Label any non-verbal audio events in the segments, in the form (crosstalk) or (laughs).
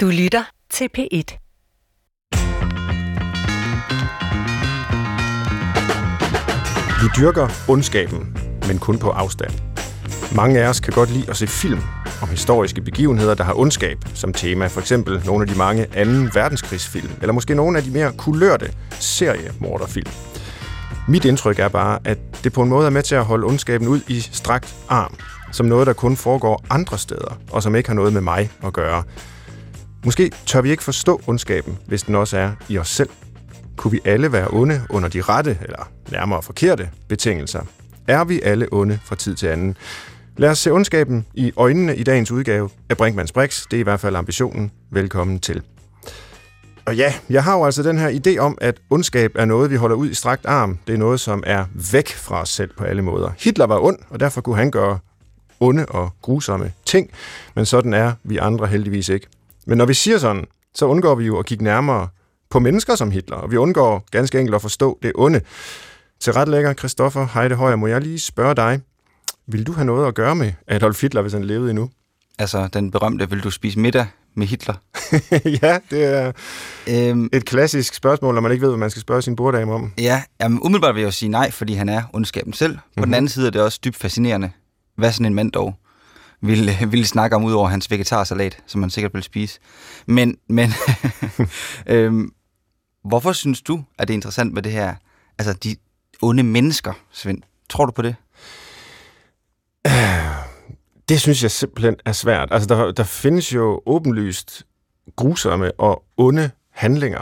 Du lytter til P1. Vi dyrker ondskaben, men kun på afstand. Mange af os kan godt lide at se film om historiske begivenheder, der har ondskab som tema. For eksempel nogle af de mange anden verdenskrigsfilm, eller måske nogle af de mere kulørte seriemorderfilm. Mit indtryk er bare, at det på en måde er med til at holde ondskaben ud i strakt arm, som noget, der kun foregår andre steder, og som ikke har noget med mig at gøre. Måske tør vi ikke forstå ondskaben, hvis den også er i os selv. Kunne vi alle være onde under de rette, eller nærmere forkerte, betingelser? Er vi alle onde fra tid til anden? Lad os se ondskaben i øjnene i dagens udgave af Brinkmanns Brix. Det er i hvert fald ambitionen. Velkommen til. Og ja, jeg har jo altså den her idé om, at ondskab er noget, vi holder ud i strakt arm. Det er noget, som er væk fra os selv på alle måder. Hitler var ond, og derfor kunne han gøre onde og grusomme ting, men sådan er vi andre heldigvis ikke. Men når vi siger sådan, så undgår vi jo at kigge nærmere på mennesker som Hitler, og vi undgår ganske enkelt at forstå det onde. Til ret lækker, Christoffer Heide Højer, må jeg lige spørge dig, vil du have noget at gøre med Adolf Hitler, hvis han levede endnu? Altså, den berømte, vil du spise middag med Hitler? (laughs) ja, det er øhm, et klassisk spørgsmål, når man ikke ved, hvad man skal spørge sin borddame om. Ja, jamen, umiddelbart vil jeg jo sige nej, fordi han er ondskaben selv. På mm-hmm. den anden side er det også dybt fascinerende, hvad sådan en mand dog ville, (laughs) ville snakke om, udover hans vegetarsalat, som man sikkert vil spise. Men, men (laughs) øhm, hvorfor synes du, at det er interessant med det her, altså de onde mennesker, Svend? Tror du på det? (sighs) Det synes jeg simpelthen er svært. Altså, der, der findes jo åbenlyst grusomme og onde handlinger.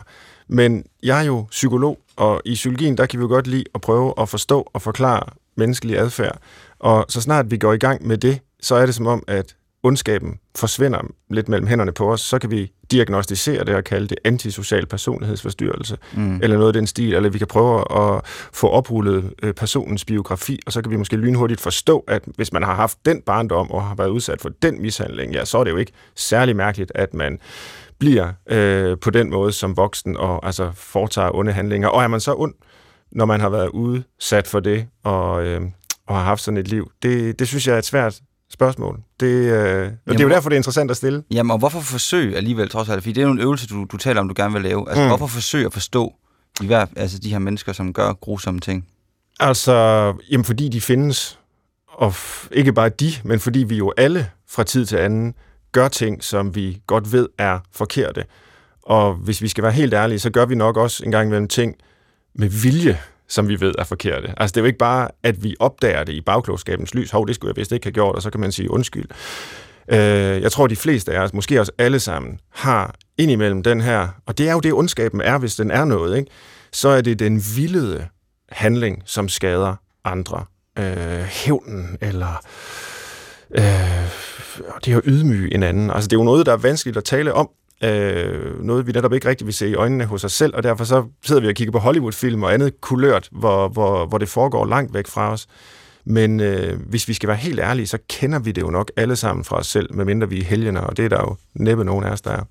Men jeg er jo psykolog, og i psykologien, der kan vi jo godt lide at prøve at forstå og forklare menneskelig adfærd. Og så snart vi går i gang med det, så er det som om, at ondskaben forsvinder lidt mellem hænderne på os, så kan vi diagnostisere det og kalde det antisocial personlighedsforstyrrelse, mm. eller noget af den stil, eller vi kan prøve at få oprullet øh, personens biografi, og så kan vi måske lynhurtigt forstå, at hvis man har haft den barndom og har været udsat for den mishandling, ja, så er det jo ikke særlig mærkeligt, at man bliver øh, på den måde som voksen og altså foretager onde handlinger. Og er man så ond, når man har været udsat for det og, øh, og har haft sådan et liv? Det, det synes jeg er et svært spørgsmål. Det, øh, og jamen, det er jo derfor, det er interessant at stille. Jamen, og hvorfor forsøge alligevel trods alt? Fordi det er jo en øvelse, du, du taler om, du gerne vil lave. Altså, mm. hvorfor forsøge at forstå de, hver, altså, de her mennesker, som gør grusomme ting? Altså, jamen, fordi de findes. Og ikke bare de, men fordi vi jo alle fra tid til anden gør ting, som vi godt ved er forkerte. Og hvis vi skal være helt ærlige, så gør vi nok også en gang imellem ting med vilje, som vi ved er forkerte. Altså det er jo ikke bare, at vi opdager det i bagklogskabens lys. Hov, det skulle jeg vist ikke have gjort, og så kan man sige undskyld. Øh, jeg tror, de fleste af os, måske også alle sammen, har indimellem den her, og det er jo det, ondskaben er, hvis den er noget, ikke? så er det den vildede handling, som skader andre. Øh, hævnen, eller øh, det at ydmyge en anden. Altså det er jo noget, der er vanskeligt at tale om, Øh, noget, vi netop ikke rigtig vil se i øjnene hos os selv, og derfor så sidder vi og kigger på Hollywood-film og andet kulørt, hvor, hvor, hvor det foregår langt væk fra os. Men øh, hvis vi skal være helt ærlige, så kender vi det jo nok alle sammen fra os selv, medmindre vi er helgener, og det er der jo næppe nogen af os, der er.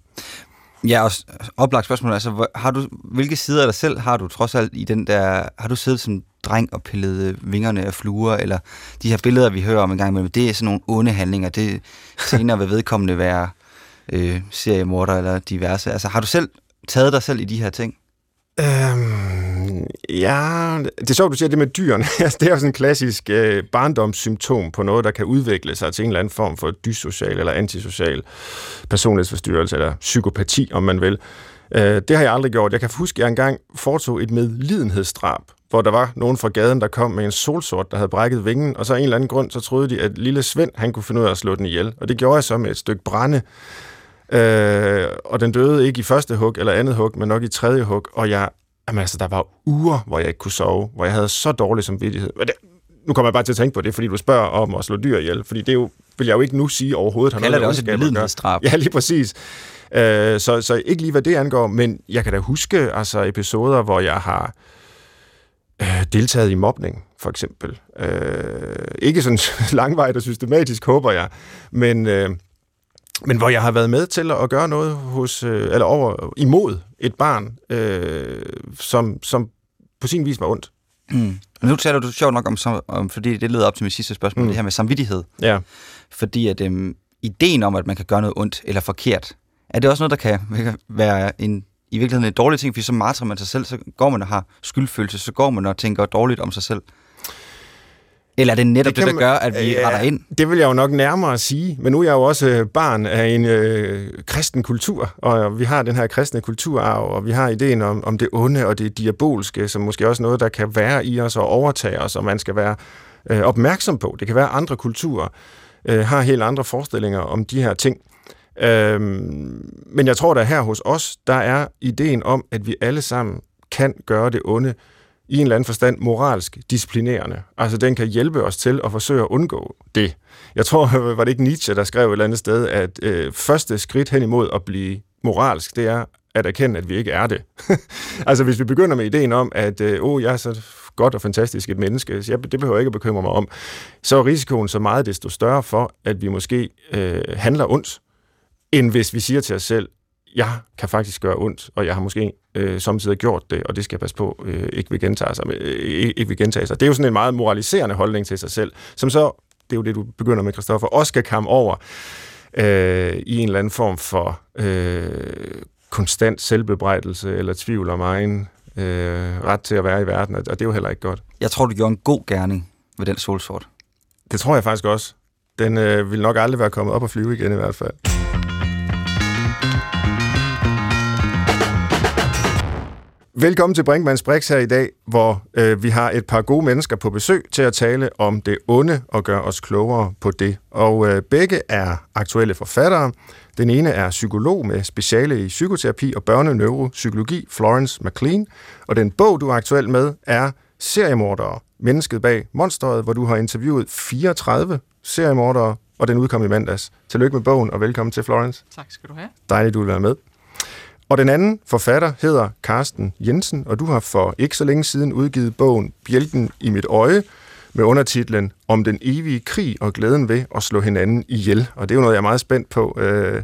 Ja, og oplagt spørgsmål, altså, har du, hvilke sider af dig selv har du trods alt i den der, har du siddet som dreng og pillet vingerne af fluer, eller de her billeder, vi hører om en gang imellem, det er sådan nogle onde handlinger, det senere vil vedkommende være øh, seriemorder eller diverse. Altså, har du selv taget dig selv i de her ting? Øhm, ja, det er sjovt, du siger det med dyrene. (laughs) Altså, det er jo sådan en klassisk øh, barndomssymptom på noget, der kan udvikle sig til en eller anden form for dyssocial eller antisocial personlighedsforstyrrelse eller psykopati, om man vil. Øh, det har jeg aldrig gjort. Jeg kan huske, at jeg engang foretog et medlidenhedsdrab, hvor der var nogen fra gaden, der kom med en solsort, der havde brækket vingen, og så af en eller anden grund, så troede de, at lille Svend, han kunne finde ud af at slå den ihjel. Og det gjorde jeg så med et stykke brænde. Øh, og den døde ikke i første hug eller andet hug, men nok i tredje hug. Og jeg, jamen altså, der var uger, hvor jeg ikke kunne sove, hvor jeg havde så dårlig samvittighed. Men det, nu kommer jeg bare til at tænke på det, fordi du spørger om at slå dyr ihjel. Fordi det er jo, vil jeg jo ikke nu sige overhovedet. Har Kalder det også et lidenhedsdrab. Ja, lige præcis. Øh, så, så ikke lige hvad det angår, men jeg kan da huske altså, episoder, hvor jeg har øh, deltaget i mobning, for eksempel. Øh, ikke sådan (laughs) langvejt og systematisk, håber jeg, men... Øh, men hvor jeg har været med til at gøre noget hos, øh, eller over, imod et barn, øh, som, som på sin vis var ondt. Mm. Nu taler du sjovt nok om, om, fordi det leder op til mit sidste spørgsmål, mm. det her med samvittighed. Ja. Fordi at øhm, ideen om, at man kan gøre noget ondt eller forkert, er det også noget, der kan være en, i virkeligheden en dårlig ting, fordi så martrer man sig selv, så går man og har skyldfølelse, så går man og tænker dårligt om sig selv. Eller er det netop det, det der gør, at vi ja, retter ind? Det vil jeg jo nok nærmere sige, men nu er jeg jo også øh, barn af en øh, kristen kultur, og vi har den her kristne kulturarv, og vi har ideen om, om det onde og det diabolske, som måske også noget, der kan være i os og overtage os, og man skal være øh, opmærksom på. Det kan være, at andre kulturer øh, har helt andre forestillinger om de her ting. Øhm, men jeg tror, at her hos os, der er ideen om, at vi alle sammen kan gøre det onde, i en eller anden forstand moralsk disciplinerende. Altså den kan hjælpe os til at forsøge at undgå det. Jeg tror, (laughs) var det ikke Nietzsche, der skrev et eller andet sted, at øh, første skridt hen imod at blive moralsk, det er at erkende, at vi ikke er det. (laughs) altså hvis vi begynder med ideen om, at øh, oh, jeg er så godt og fantastisk et menneske, så jeg, det behøver jeg ikke at bekymre mig om, så er risikoen så meget desto større for, at vi måske øh, handler ondt, end hvis vi siger til os selv, jeg kan faktisk gøre ondt, og jeg har måske øh, samtidig gjort det, og det skal jeg passe på, øh, ikke vil gentage sig. Øh, ikke vil gentage sig. Det er jo sådan en meget moraliserende holdning til sig selv, som så, det er jo det, du begynder med, Christoffer, også skal komme over øh, i en eller anden form for øh, konstant selvbebrejdelse eller tvivl om egen øh, ret til at være i verden, og det er jo heller ikke godt. Jeg tror, du gjorde en god gerning med den solsort. Det tror jeg faktisk også. Den øh, vil nok aldrig være kommet op og flyve igen i hvert fald. Velkommen til Brinkmanns Brix her i dag, hvor øh, vi har et par gode mennesker på besøg til at tale om det onde og gøre os klogere på det. Og øh, begge er aktuelle forfattere. Den ene er psykolog med speciale i psykoterapi og børneneuropsykologi, Florence McLean. Og den bog, du er aktuel med, er Seriemordere, mennesket bag monsteret, hvor du har interviewet 34 seriemordere, og den udkom i mandags. Tillykke med bogen, og velkommen til, Florence. Tak skal du have. Dejligt, du vil være med. Og den anden forfatter hedder Carsten Jensen, og du har for ikke så længe siden udgivet bogen Bjælken i mit øje, med undertitlen Om den evige krig og glæden ved at slå hinanden ihjel. Og det er jo noget, jeg er meget spændt på, øh,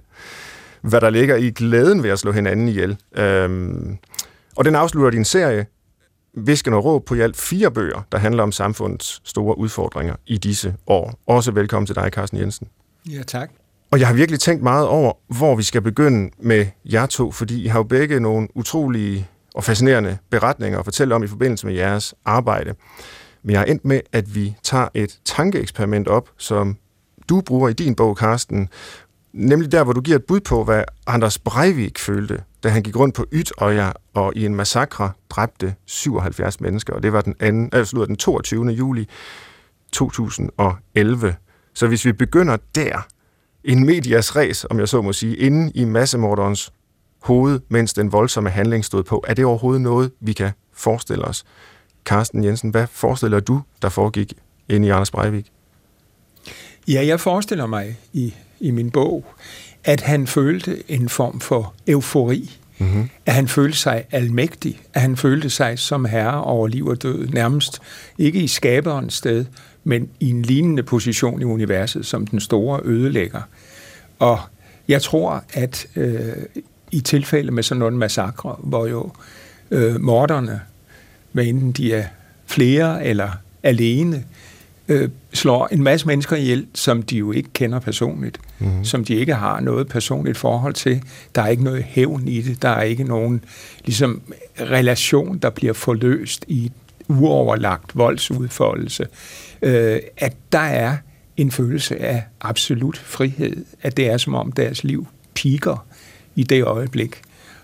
hvad der ligger i glæden ved at slå hinanden ihjel. Øh, og den afslutter din serie, Visken og råb på i alt fire bøger, der handler om samfundets store udfordringer i disse år. Også velkommen til dig, Carsten Jensen. Ja, tak. Og jeg har virkelig tænkt meget over, hvor vi skal begynde med jer to, fordi I har jo begge nogle utrolige og fascinerende beretninger at fortælle om i forbindelse med jeres arbejde. Men jeg har endt med, at vi tager et tankeeksperiment op, som du bruger i din bog, Karsten, nemlig der, hvor du giver et bud på, hvad Anders Breivik følte, da han gik rundt på Ytøjer og i en massakre dræbte 77 mennesker, og det var den, anden, altså den 22. juli 2011. Så hvis vi begynder der, en medias res, om jeg så må sige, inde i massemorderens hoved, mens den voldsomme handling stod på. Er det overhovedet noget, vi kan forestille os? Carsten Jensen, hvad forestiller du, der foregik inde i Anders Breivik? Ja, jeg forestiller mig i, i min bog, at han følte en form for eufori. Mm-hmm. At han følte sig almægtig. At han følte sig som herre over liv og død. Nærmest ikke i skaberens sted, men i en lignende position i universet som den store ødelægger. Og jeg tror, at øh, i tilfælde med sådan nogle massakre, hvor jo øh, morderne, hvad enten de er flere eller alene, øh, slår en masse mennesker ihjel, som de jo ikke kender personligt, mm-hmm. som de ikke har noget personligt forhold til. Der er ikke noget hævn i det, der er ikke nogen ligesom, relation, der bliver forløst i uoverlagt voldsudfoldelse øh, at der er en følelse af absolut frihed, at det er som om deres liv piker i det øjeblik.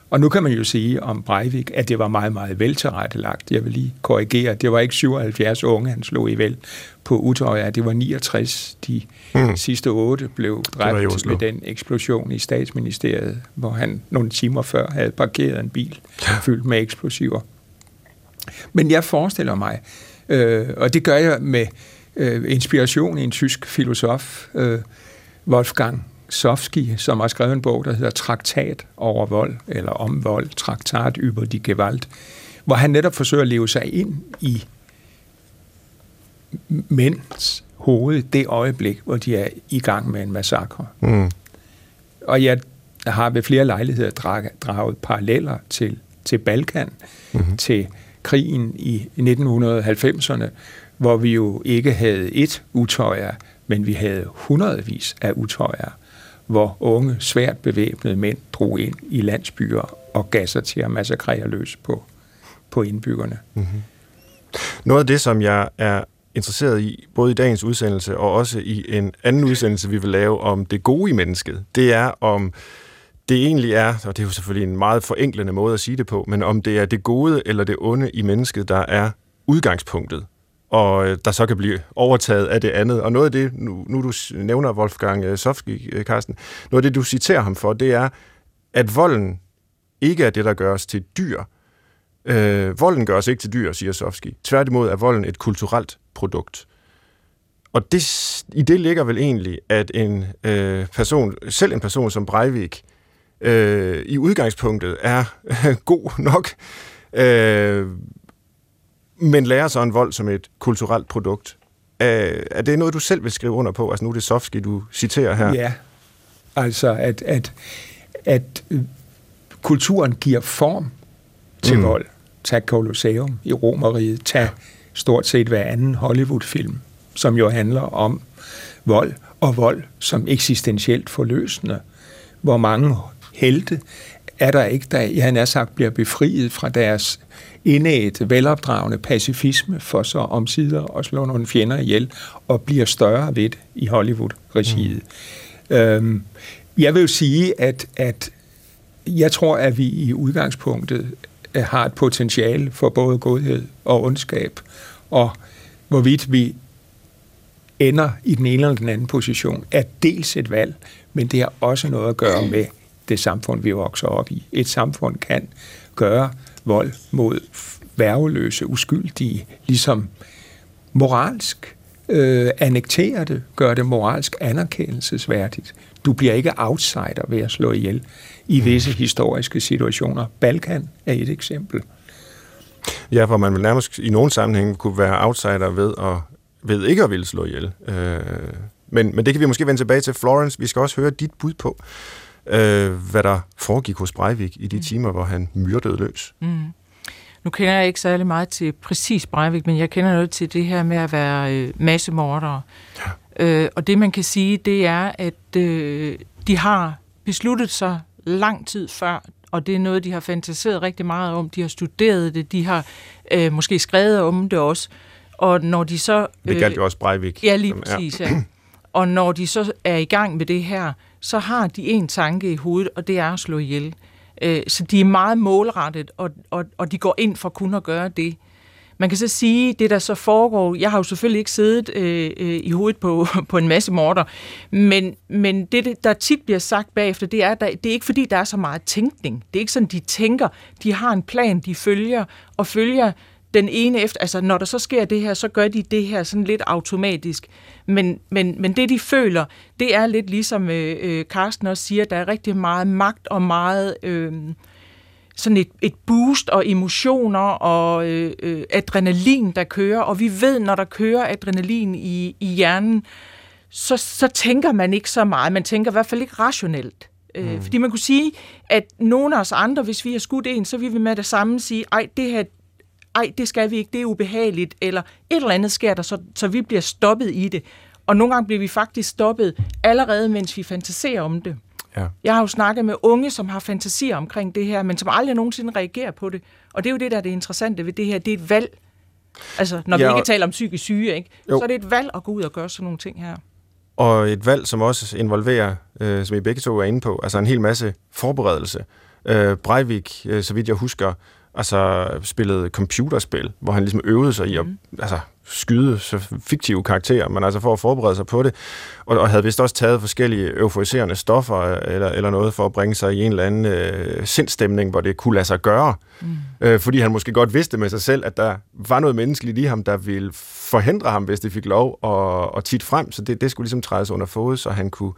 Og nu kan man jo sige om Breivik, at det var meget, meget veltilrettelagt. Jeg vil lige korrigere, det var ikke 77 unge, han slog ihjel på Utøya, det var 69. De mm. sidste otte blev dræbt med den eksplosion i statsministeriet, hvor han nogle timer før havde parkeret en bil fyldt med eksplosiver. Men jeg forestiller mig, Øh, og det gør jeg med øh, inspiration i en tysk filosof, øh, Wolfgang Sofsky, som har skrevet en bog, der hedder Traktat over vold, eller om vold, Traktat über die Gewalt, hvor han netop forsøger at leve sig ind i mænds hoved det øjeblik, hvor de er i gang med en massakre. Mm. Og jeg har ved flere lejligheder draget paralleller til, til Balkan, mm-hmm. til krigen i 1990'erne, hvor vi jo ikke havde et utøjer, men vi havde hundredvis af utøjer, hvor unge, svært bevæbnede mænd drog ind i landsbyer og gav sig til at massakrere løs på, på indbyggerne. Mm-hmm. Noget af det, som jeg er interesseret i, både i dagens udsendelse og også i en anden udsendelse, vi vil lave om det gode i mennesket, det er om det egentlig er, og det er jo selvfølgelig en meget forenklende måde at sige det på, men om det er det gode eller det onde i mennesket, der er udgangspunktet, og øh, der så kan blive overtaget af det andet. Og noget af det, nu, nu du nævner Wolfgang øh, Sofsky, øh, Carsten, noget af det, du citerer ham for, det er, at volden ikke er det, der gør os til dyr. Øh, volden gør os ikke til dyr, siger Sofsky. Tværtimod er volden et kulturelt produkt. Og det, i det ligger vel egentlig, at en øh, person, selv en person som Breivik, øh, i udgangspunktet er øh, (laughs) god nok, øh, men lærer så en vold som et kulturelt produkt. Er, er det noget, du selv vil skrive under på? Altså nu er det Sofsky, du citerer her. Ja, altså at, at, at øh, kulturen giver form til mm. vold. Tag Colosseum i Romeriet, tag stort set hver anden Hollywood-film, som jo handler om vold, og vold som eksistentielt forløsende. Hvor mange helte er der ikke, der, jeg har sagt, bliver befriet fra deres indæt, velopdragende pacifisme for så omsider at slå nogle fjender ihjel og bliver større ved det i Hollywood-regiet. Mm. Øhm, jeg vil jo sige, at, at jeg tror, at vi i udgangspunktet har et potentiale for både godhed og ondskab, og hvorvidt vi ender i den ene eller den anden position, er dels et valg, men det har også noget at gøre med det samfund, vi vokser op i. Et samfund kan gøre vold mod værveløse, uskyldige, ligesom moralsk øh, annektere det, gør det moralsk anerkendelsesværdigt. Du bliver ikke outsider ved at slå ihjel i visse historiske situationer. Balkan er et eksempel. Ja, hvor man vil nærmest i nogle sammenhænge kunne være outsider ved, at, ved ikke at ville slå ihjel. Øh, men, men det kan vi måske vende tilbage til. Florence, vi skal også høre dit bud på, øh, hvad der foregik hos Breivik i de mm. timer, hvor han myrdede løs. Mm. Nu kender jeg ikke særlig meget til præcis Breivik, men jeg kender noget til det her med at være øh, massemordere. Ja. Øh, og det man kan sige, det er, at øh, de har besluttet sig lang tid før, og det er noget, de har fantaseret rigtig meget om. De har studeret det, de har øh, måske skrevet om det også. Og når de så... Øh, det galt jo også Breivik. Ja, lige præcis, ja. Og når de så er i gang med det her, så har de en tanke i hovedet, og det er at slå ihjel. Øh, så de er meget målrettet, og, og, og de går ind for kun at gøre det. Man kan så sige, det der så foregår, jeg har jo selvfølgelig ikke siddet øh, øh, i hovedet på, (laughs) på en masse morder, men, men det, der tit bliver sagt bagefter, det er, der, det er ikke fordi, der er så meget tænkning. Det er ikke sådan, de tænker. De har en plan, de følger, og følger den ene efter, altså når der så sker det her, så gør de det her sådan lidt automatisk. Men, men, men det, de føler, det er lidt ligesom øh, øh, Carsten også siger, der er rigtig meget magt og meget øh, sådan et, et boost og emotioner og øh, øh, adrenalin, der kører. Og vi ved, når der kører adrenalin i, i hjernen, så, så tænker man ikke så meget. Man tænker i hvert fald ikke rationelt. Øh, mm. Fordi man kunne sige, at nogle af os andre, hvis vi har skudt en, så vil vi med det samme sige, ej, det her, ej, det skal vi ikke, det er ubehageligt, eller et eller andet sker der, så, så vi bliver stoppet i det. Og nogle gange bliver vi faktisk stoppet allerede, mens vi fantaserer om det. Ja. Jeg har jo snakket med unge, som har fantasier omkring det her, men som aldrig nogensinde reagerer på det. Og det er jo det, der er det interessante ved det her. Det er et valg. Altså, når ja, vi ikke taler om psykisk syge, ikke? så er det et valg at gå ud og gøre sådan nogle ting her. Og et valg, som også involverer, øh, som I begge to er inde på, altså en hel masse forberedelse. Øh, Breivik, øh, så vidt jeg husker, altså spillede computerspil, hvor han ligesom øvede sig i at mm. altså, skyde så fiktive karakterer, men altså for at forberede sig på det, og, og havde vist også taget forskellige euforiserende stoffer eller, eller noget for at bringe sig i en eller anden øh, sindstemning, hvor det kunne lade sig gøre. Mm. Øh, fordi han måske godt vidste med sig selv, at der var noget menneskeligt i ham, der ville forhindre ham, hvis det fik lov at, at tit frem, så det, det skulle ligesom trædes under fod, så han kunne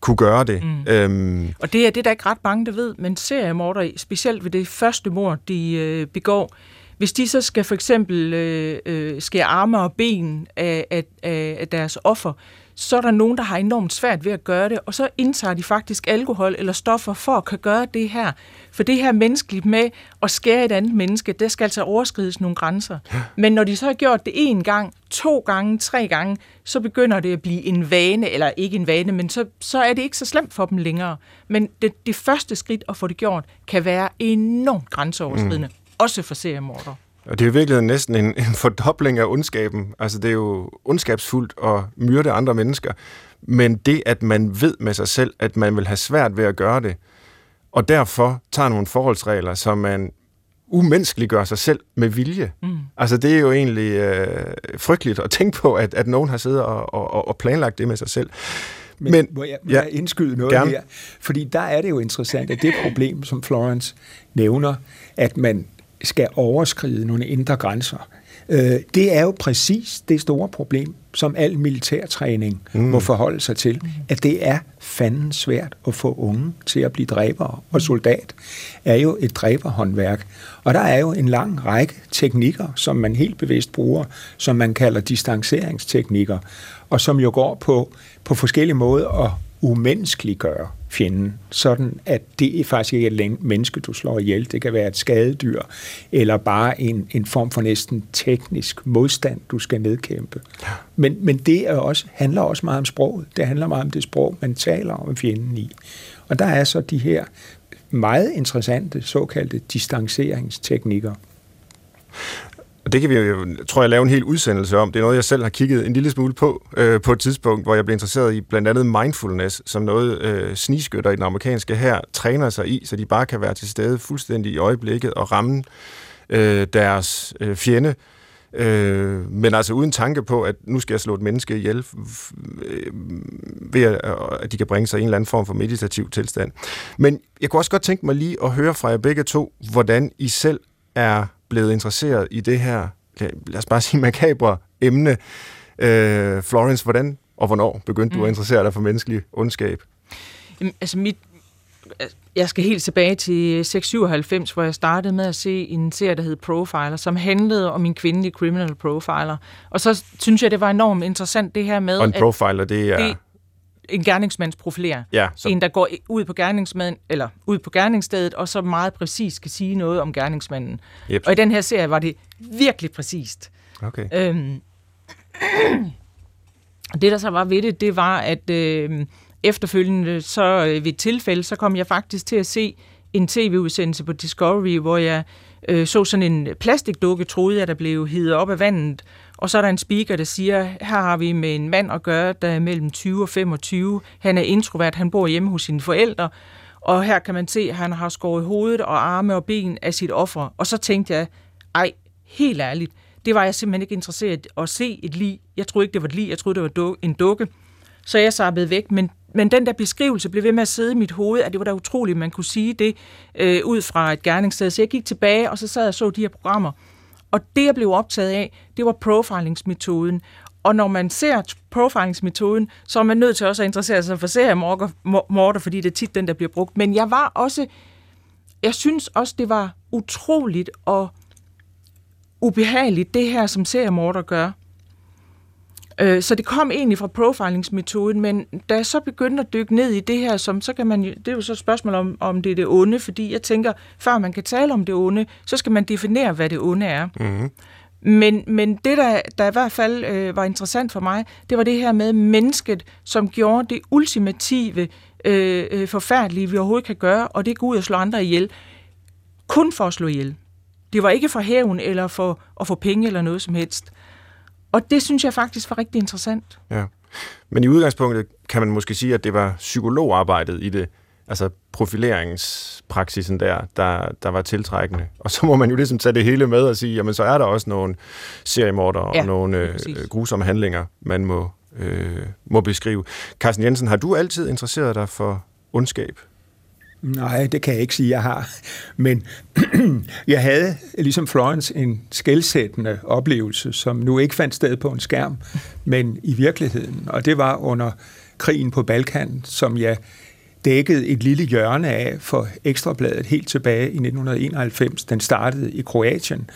kunne gøre det. Mm. Øhm. Og det er det, der ikke ret mange, der ved, men seriemorder, specielt ved det første mord, de øh, begår, hvis de så skal for eksempel øh, øh, skære arme og ben af, af, af deres offer, så er der nogen, der har enormt svært ved at gøre det, og så indtager de faktisk alkohol eller stoffer for at kan gøre det her. For det her menneskeligt med at skære et andet menneske, det skal altså overskrides nogle grænser. Men når de så har gjort det en gang, to gange, tre gange, så begynder det at blive en vane, eller ikke en vane, men så, så er det ikke så slemt for dem længere. Men det, det første skridt at få det gjort, kan være enormt grænseoverskridende, mm. også for seriemordere. Og det er jo virkelig næsten en, en fordobling af ondskaben. Altså, det er jo ondskabsfuldt at myrde andre mennesker. Men det, at man ved med sig selv, at man vil have svært ved at gøre det, og derfor tager nogle forholdsregler, som man umenneskeliggør sig selv med vilje. Mm. Altså, det er jo egentlig øh, frygteligt at tænke på, at, at nogen har siddet og, og, og planlagt det med sig selv. Men, Men må jeg, må ja, jeg indskyde noget gerne. her? Fordi der er det jo interessant, at det problem, som Florence nævner, at man skal overskride nogle indre grænser. Øh, det er jo præcis det store problem, som al militærtræning mm. må forholde sig til, at det er fanden svært at få unge til at blive dræbere. Og soldat er jo et dræberhåndværk. Og der er jo en lang række teknikker, som man helt bevidst bruger, som man kalder distanceringsteknikker, og som jo går på, på forskellige måder at umenneskeliggøre fjenden, sådan at det faktisk ikke er et menneske, du slår ihjel. Det kan være et skadedyr, eller bare en, en form for næsten teknisk modstand, du skal nedkæmpe. Men, men det er også, handler også meget om sproget. Det handler meget om det sprog, man taler om fjenden i. Og der er så de her meget interessante såkaldte distanceringsteknikker. Og det kan vi jo, tror jeg, lave en hel udsendelse om. Det er noget, jeg selv har kigget en lille smule på, øh, på et tidspunkt, hvor jeg blev interesseret i blandt andet mindfulness, som noget øh, snigskytter i den amerikanske her træner sig i, så de bare kan være til stede fuldstændig i øjeblikket og ramme øh, deres øh, fjende. Øh, men altså uden tanke på, at nu skal jeg slå et menneske ihjel, øh, ved at, øh, at de kan bringe sig i en eller anden form for meditativ tilstand. Men jeg kunne også godt tænke mig lige at høre fra jer begge to, hvordan I selv er blevet interesseret i det her, lad os bare sige (laughs) makabre emne. Øh, Florence, hvordan og hvornår begyndte mm. du at mm. interessere dig for menneskelig ondskab? Jamen, altså mit, jeg skal helt tilbage til 697, hvor jeg startede med at se en serie, der hed Profiler, som handlede om en kvindelig criminal profiler. Og så synes jeg, det var enormt interessant det her med... Og en profiler, det er... Det, en gerningsmandsprofiler. Ja, så... En, der går ud på gerningsmanden, eller ud på gerningsstedet, og så meget præcis skal sige noget om gerningsmanden. Yep. Og i den her serie var det virkelig præcist. Okay. Øhm, det, der så var ved det, det var, at øh, efterfølgende, så øh, ved et tilfælde, så kom jeg faktisk til at se en tv-udsendelse på Discovery, hvor jeg øh, så sådan en plastikdukke, troede jeg, der blev hivet op af vandet, og så er der en speaker, der siger, her har vi med en mand at gøre, der er mellem 20 og 25. Han er introvert, han bor hjemme hos sine forældre, og her kan man se, at han har skåret hovedet og arme og ben af sit offer. Og så tænkte jeg, ej, helt ærligt, det var jeg simpelthen ikke interesseret at se et lig. Jeg troede ikke, det var et lig, jeg troede, det var en dukke. Så jeg sappede væk, men, men den der beskrivelse blev ved med at sidde i mit hoved, at det var da utroligt, at man kunne sige det øh, ud fra et gerningssted. Så jeg gik tilbage, og så sad jeg og så de her programmer. Og det, jeg blev optaget af, det var profilingsmetoden. Og når man ser profilingsmetoden, så er man nødt til også at interessere sig for seriemorder, fordi det er tit den, der bliver brugt. Men jeg var også, jeg synes også, det var utroligt og ubehageligt, det her, som seriemorder gør. Øh, så det kom egentlig fra profilingsmetoden, men da jeg så begyndte at dykke ned i det her, som, så kan man, det er jo så et spørgsmål om, om det er det onde, fordi jeg tænker, før man kan tale om det onde, så skal man definere, hvad det onde er. Mm-hmm. Men, men det, der, der i hvert fald øh, var interessant for mig, det var det her med mennesket, som gjorde det ultimative, øh, øh, forfærdelige, vi overhovedet kan gøre, og det går ud og slå andre ihjel. Kun for at slå ihjel. Det var ikke for hævn eller for at få penge eller noget som helst. Og det synes jeg faktisk var rigtig interessant. Ja. Men i udgangspunktet kan man måske sige, at det var psykologarbejdet i det, altså profileringspraksisen der, der, der var tiltrækkende. Og så må man jo ligesom tage det hele med og sige, jamen så er der også nogle seriemordere ja, og nogle øh, grusomme handlinger, man må, øh, må beskrive. Carsten Jensen, har du altid interesseret dig for ondskab? Nej, det kan jeg ikke sige, jeg har. Men (clears throat) jeg havde, ligesom Florence, en skældsættende oplevelse, som nu ikke fandt sted på en skærm, men i virkeligheden. Og det var under krigen på Balkan, som jeg dækkede et lille hjørne af for Ekstrabladet helt tilbage i 1991. Den startede i Kroatien,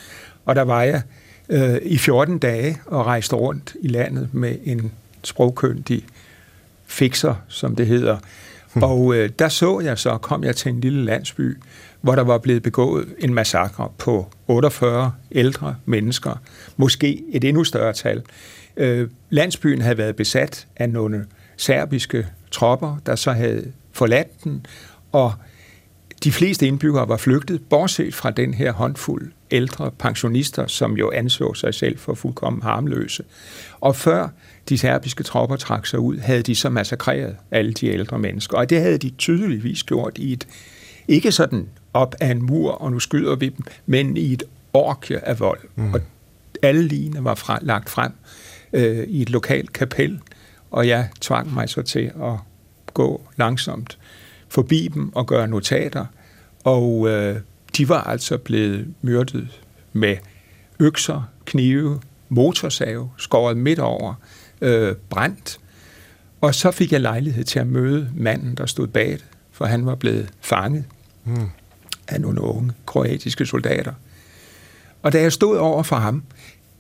og der var jeg øh, i 14 dage og rejste rundt i landet med en sprogkyndig fixer, som det hedder. (laughs) Og øh, der så jeg så, kom jeg til en lille landsby, hvor der var blevet begået en massakre på 48 ældre mennesker, måske et endnu større tal. Øh, landsbyen havde været besat af nogle serbiske tropper, der så havde forladt den, og de fleste indbyggere var flygtet, bortset fra den her håndfuld ældre pensionister, som jo anså sig selv for fuldkommen harmløse. Og før de serbiske tropper trak sig ud, havde de så massakreret alle de ældre mennesker. Og det havde de tydeligvis gjort i et, ikke sådan op af en mur, og nu skyder vi dem, men i et orke af vold. Mm. Og alle ligene var fra, lagt frem øh, i et lokalt kapel, og jeg tvang mig så til at gå langsomt forbi dem og gøre notater, og øh, de var altså blevet myrdet med økser, knive, motorsave, skåret midt over, øh, brændt. Og så fik jeg lejlighed til at møde manden, der stod bag det, for han var blevet fanget mm. af nogle unge kroatiske soldater. Og da jeg stod over for ham,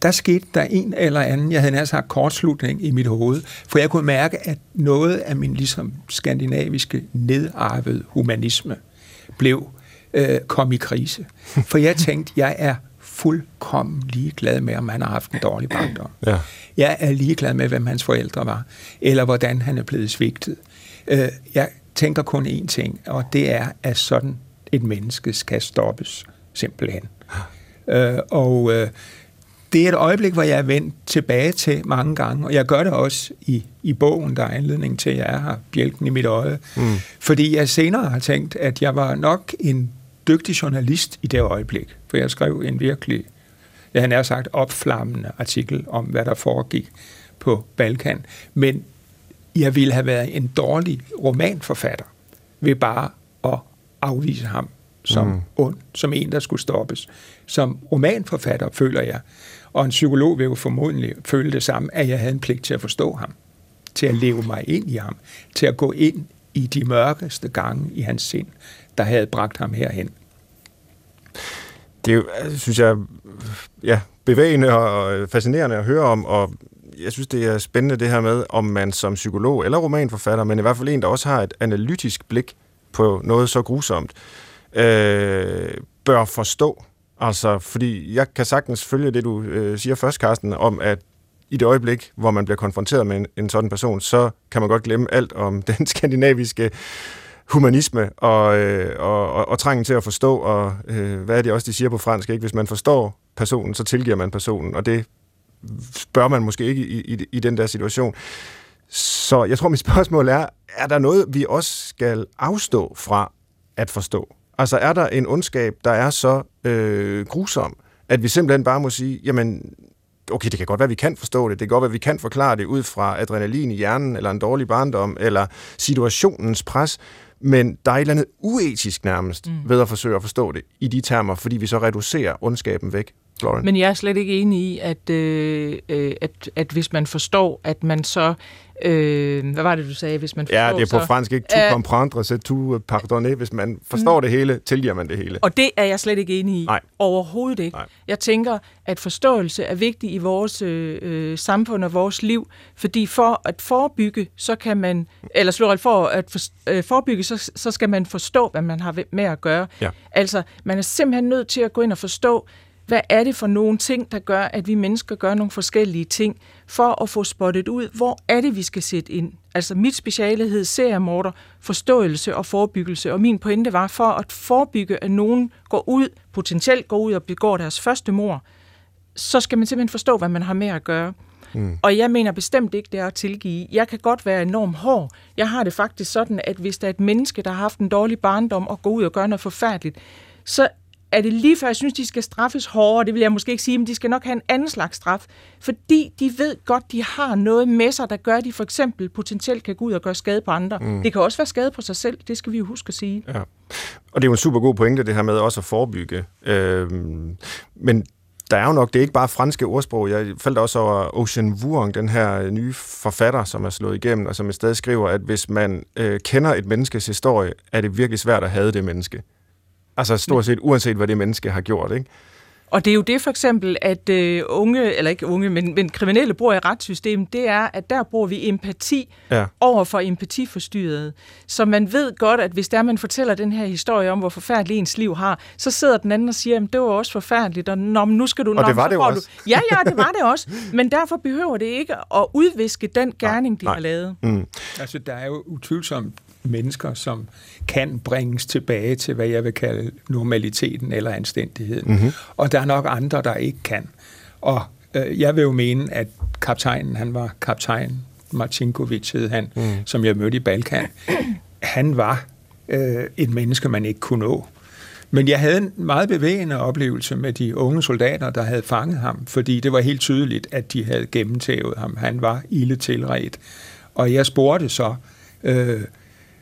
der skete der en eller anden, jeg havde nær sagt kortslutning i mit hoved, for jeg kunne mærke, at noget af min ligesom skandinaviske nedarvede humanisme blev øh, kom i krise. For jeg tænkte, jeg er fuldkommen ligeglad med, om han har haft en dårlig barndom. Ja. Jeg er ligeglad med, hvem hans forældre var, eller hvordan han er blevet svigtet. Øh, jeg tænker kun én ting, og det er, at sådan et menneske skal stoppes, simpelthen. Øh, og øh, det er et øjeblik, hvor jeg er vendt tilbage til mange gange, og jeg gør det også i, i bogen, der er anledning til, at jeg har bjælken i mit øje. Mm. Fordi jeg senere har tænkt, at jeg var nok en dygtig journalist i det øjeblik, for jeg skrev en virkelig, jeg har nær sagt opflammende artikel om, hvad der foregik på Balkan. Men jeg ville have været en dårlig romanforfatter ved bare at afvise ham som mm. ond, som en, der skulle stoppes. Som romanforfatter føler jeg, og en psykolog vil jo formodentlig føle det samme, at jeg havde en pligt til at forstå ham, til at leve mig ind i ham, til at gå ind i de mørkeste gange i hans sind, der havde bragt ham herhen. Det er jo, øh, synes jeg, ja, bevægende og fascinerende at høre om, og jeg synes, det er spændende det her med, om man som psykolog eller romanforfatter, men i hvert fald en, der også har et analytisk blik på noget så grusomt, øh, bør forstå. Altså, fordi jeg kan sagtens følge det, du øh, siger først, Carsten, om at i det øjeblik, hvor man bliver konfronteret med en, en sådan person, så kan man godt glemme alt om (laughs) den skandinaviske humanisme og, øh, og, og, og trangen til at forstå, og øh, hvad er det også, de siger på fransk, ikke? Hvis man forstår personen, så tilgiver man personen, og det bør man måske ikke i, i, i den der situation. Så jeg tror, mit spørgsmål er, er der noget, vi også skal afstå fra at forstå? Altså er der en ondskab, der er så øh, grusom, at vi simpelthen bare må sige, jamen, okay, det kan godt være, at vi kan forstå det, det kan godt være, at vi kan forklare det ud fra adrenalin i hjernen, eller en dårlig barndom, eller situationens pres, men der er et eller andet uetisk nærmest mm. ved at forsøge at forstå det i de termer, fordi vi så reducerer ondskaben væk. Lauren. Men jeg er slet ikke enig i, at, øh, øh, at, at hvis man forstår, at man så... Øh, hvad var det, du sagde? Hvis man forstår, ja, det er på så, fransk ikke tu comprendre, c'est tu pardonner. Hvis man forstår mm. det hele, tilgiver man det hele. Og det er jeg slet ikke enig i. Nej. Overhovedet ikke. Nej. Jeg tænker, at forståelse er vigtig i vores øh, øh samfund og vores liv, fordi for at forebygge, så kan man... Eller for at for, øh, forebygge, så, så skal man forstå, hvad man har med at gøre. Ja. Altså, man er simpelthen nødt til at gå ind og forstå, hvad er det for nogle ting, der gør, at vi mennesker gør nogle forskellige ting, for at få spottet ud, hvor er det, vi skal sætte ind. Altså mit speciale hed seriemorder, forståelse og forebyggelse, og min pointe var for at forebygge, at nogen går ud, potentielt går ud og begår deres første mor, så skal man simpelthen forstå, hvad man har med at gøre. Mm. Og jeg mener bestemt ikke, det er at tilgive. Jeg kan godt være enormt hård. Jeg har det faktisk sådan, at hvis der er et menneske, der har haft en dårlig barndom og går ud og gør noget forfærdeligt, så er det lige før, jeg synes, de skal straffes hårdere. Det vil jeg måske ikke sige, men de skal nok have en anden slags straf. Fordi de ved godt, de har noget med sig, der gør, at de for eksempel potentielt kan gå ud og gøre skade på andre. Mm. Det kan også være skade på sig selv, det skal vi jo huske at sige. Ja. Og det er jo en super god pointe, det her med også at forebygge. Øhm, men der er jo nok, det er ikke bare franske ordsprog. Jeg faldt også over Ocean Vuong, den her nye forfatter, som er slået igennem, og som et sted skriver, at hvis man øh, kender et menneskes historie, er det virkelig svært at have det menneske. Altså stort set uanset, hvad det menneske har gjort, ikke? Og det er jo det for eksempel, at øh, unge, eller ikke unge, men, men kriminelle bruger i retssystemet, det er, at der bruger vi empati Ja. over for empatiforstyrrede. Så man ved godt, at hvis der man fortæller den her historie om, hvor forfærdeligt ens liv har, så sidder den anden og siger, at det var også forfærdeligt, og Nå, men nu skal du... Og nå, det var det også. Du, ja, ja, det var det også. Men derfor behøver det ikke at udviske den gerning, de nej. har lavet. Mm. Altså, der er jo utvivlsomt mennesker, som kan bringes tilbage til, hvad jeg vil kalde normaliteten eller anstændigheden. Mm-hmm. Og der er nok andre, der ikke kan. Og øh, jeg vil jo mene, at kaptajnen, han var kaptajn, Marcinkovic hed han, mm. som jeg mødte i Balkan, han var øh, et menneske, man ikke kunne nå. Men jeg havde en meget bevægende oplevelse med de unge soldater, der havde fanget ham, fordi det var helt tydeligt, at de havde gennemtævet ham. Han var ille tilret. Og jeg spurgte så, øh,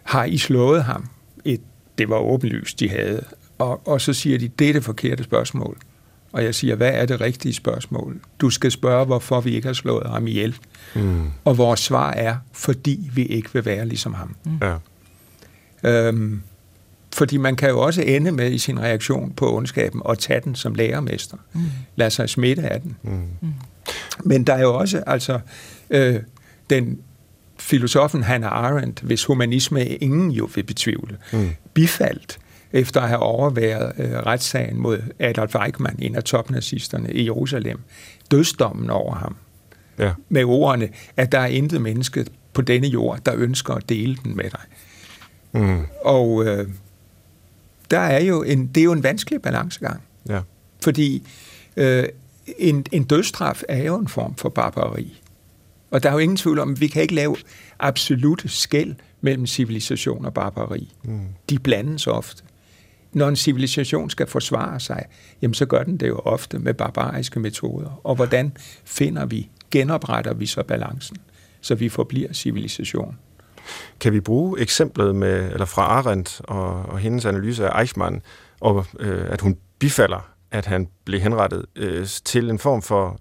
har I slået ham? Et, det var åbenlyst, de havde. Og, og så siger de, det er det forkerte spørgsmål. Og jeg siger, hvad er det rigtige spørgsmål? Du skal spørge, hvorfor vi ikke har slået ham ihjel. Mm. Og vores svar er, fordi vi ikke vil være ligesom ham. Mm. Ja. Øhm, fordi man kan jo også ende med i sin reaktion på ondskaben og tage den som lærermester. Mm. Lad sig smitte af den. Mm. Men der er jo også altså øh, den filosofen Hannah Arendt, hvis humanisme ingen jo vil betvivle, mm. bifaldt efter at have overværet øh, retssagen mod Adolf Eichmann, en af topnazisterne i Jerusalem, dødsdommen over ham, Ja. med ordene, at der er intet menneske på denne jord, der ønsker at dele den med dig. Mm. Og øh, der er jo en, det er jo en vanskelig balancegang, Ja. fordi øh, en, en dødsstraf er jo en form for barbari. Og der er jo ingen tvivl om, at vi kan ikke lave absolute skæld mellem civilisation og barbari. Mm. De blandes ofte. Når en civilisation skal forsvare sig, jamen så gør den det jo ofte med barbariske metoder. Og hvordan finder vi, genopretter vi så balancen, så vi forbliver civilisation? Kan vi bruge eksemplet med, eller fra Arendt og, og hendes analyse af Eichmann, og øh, at hun bifalder, at han blev henrettet øh, til en form for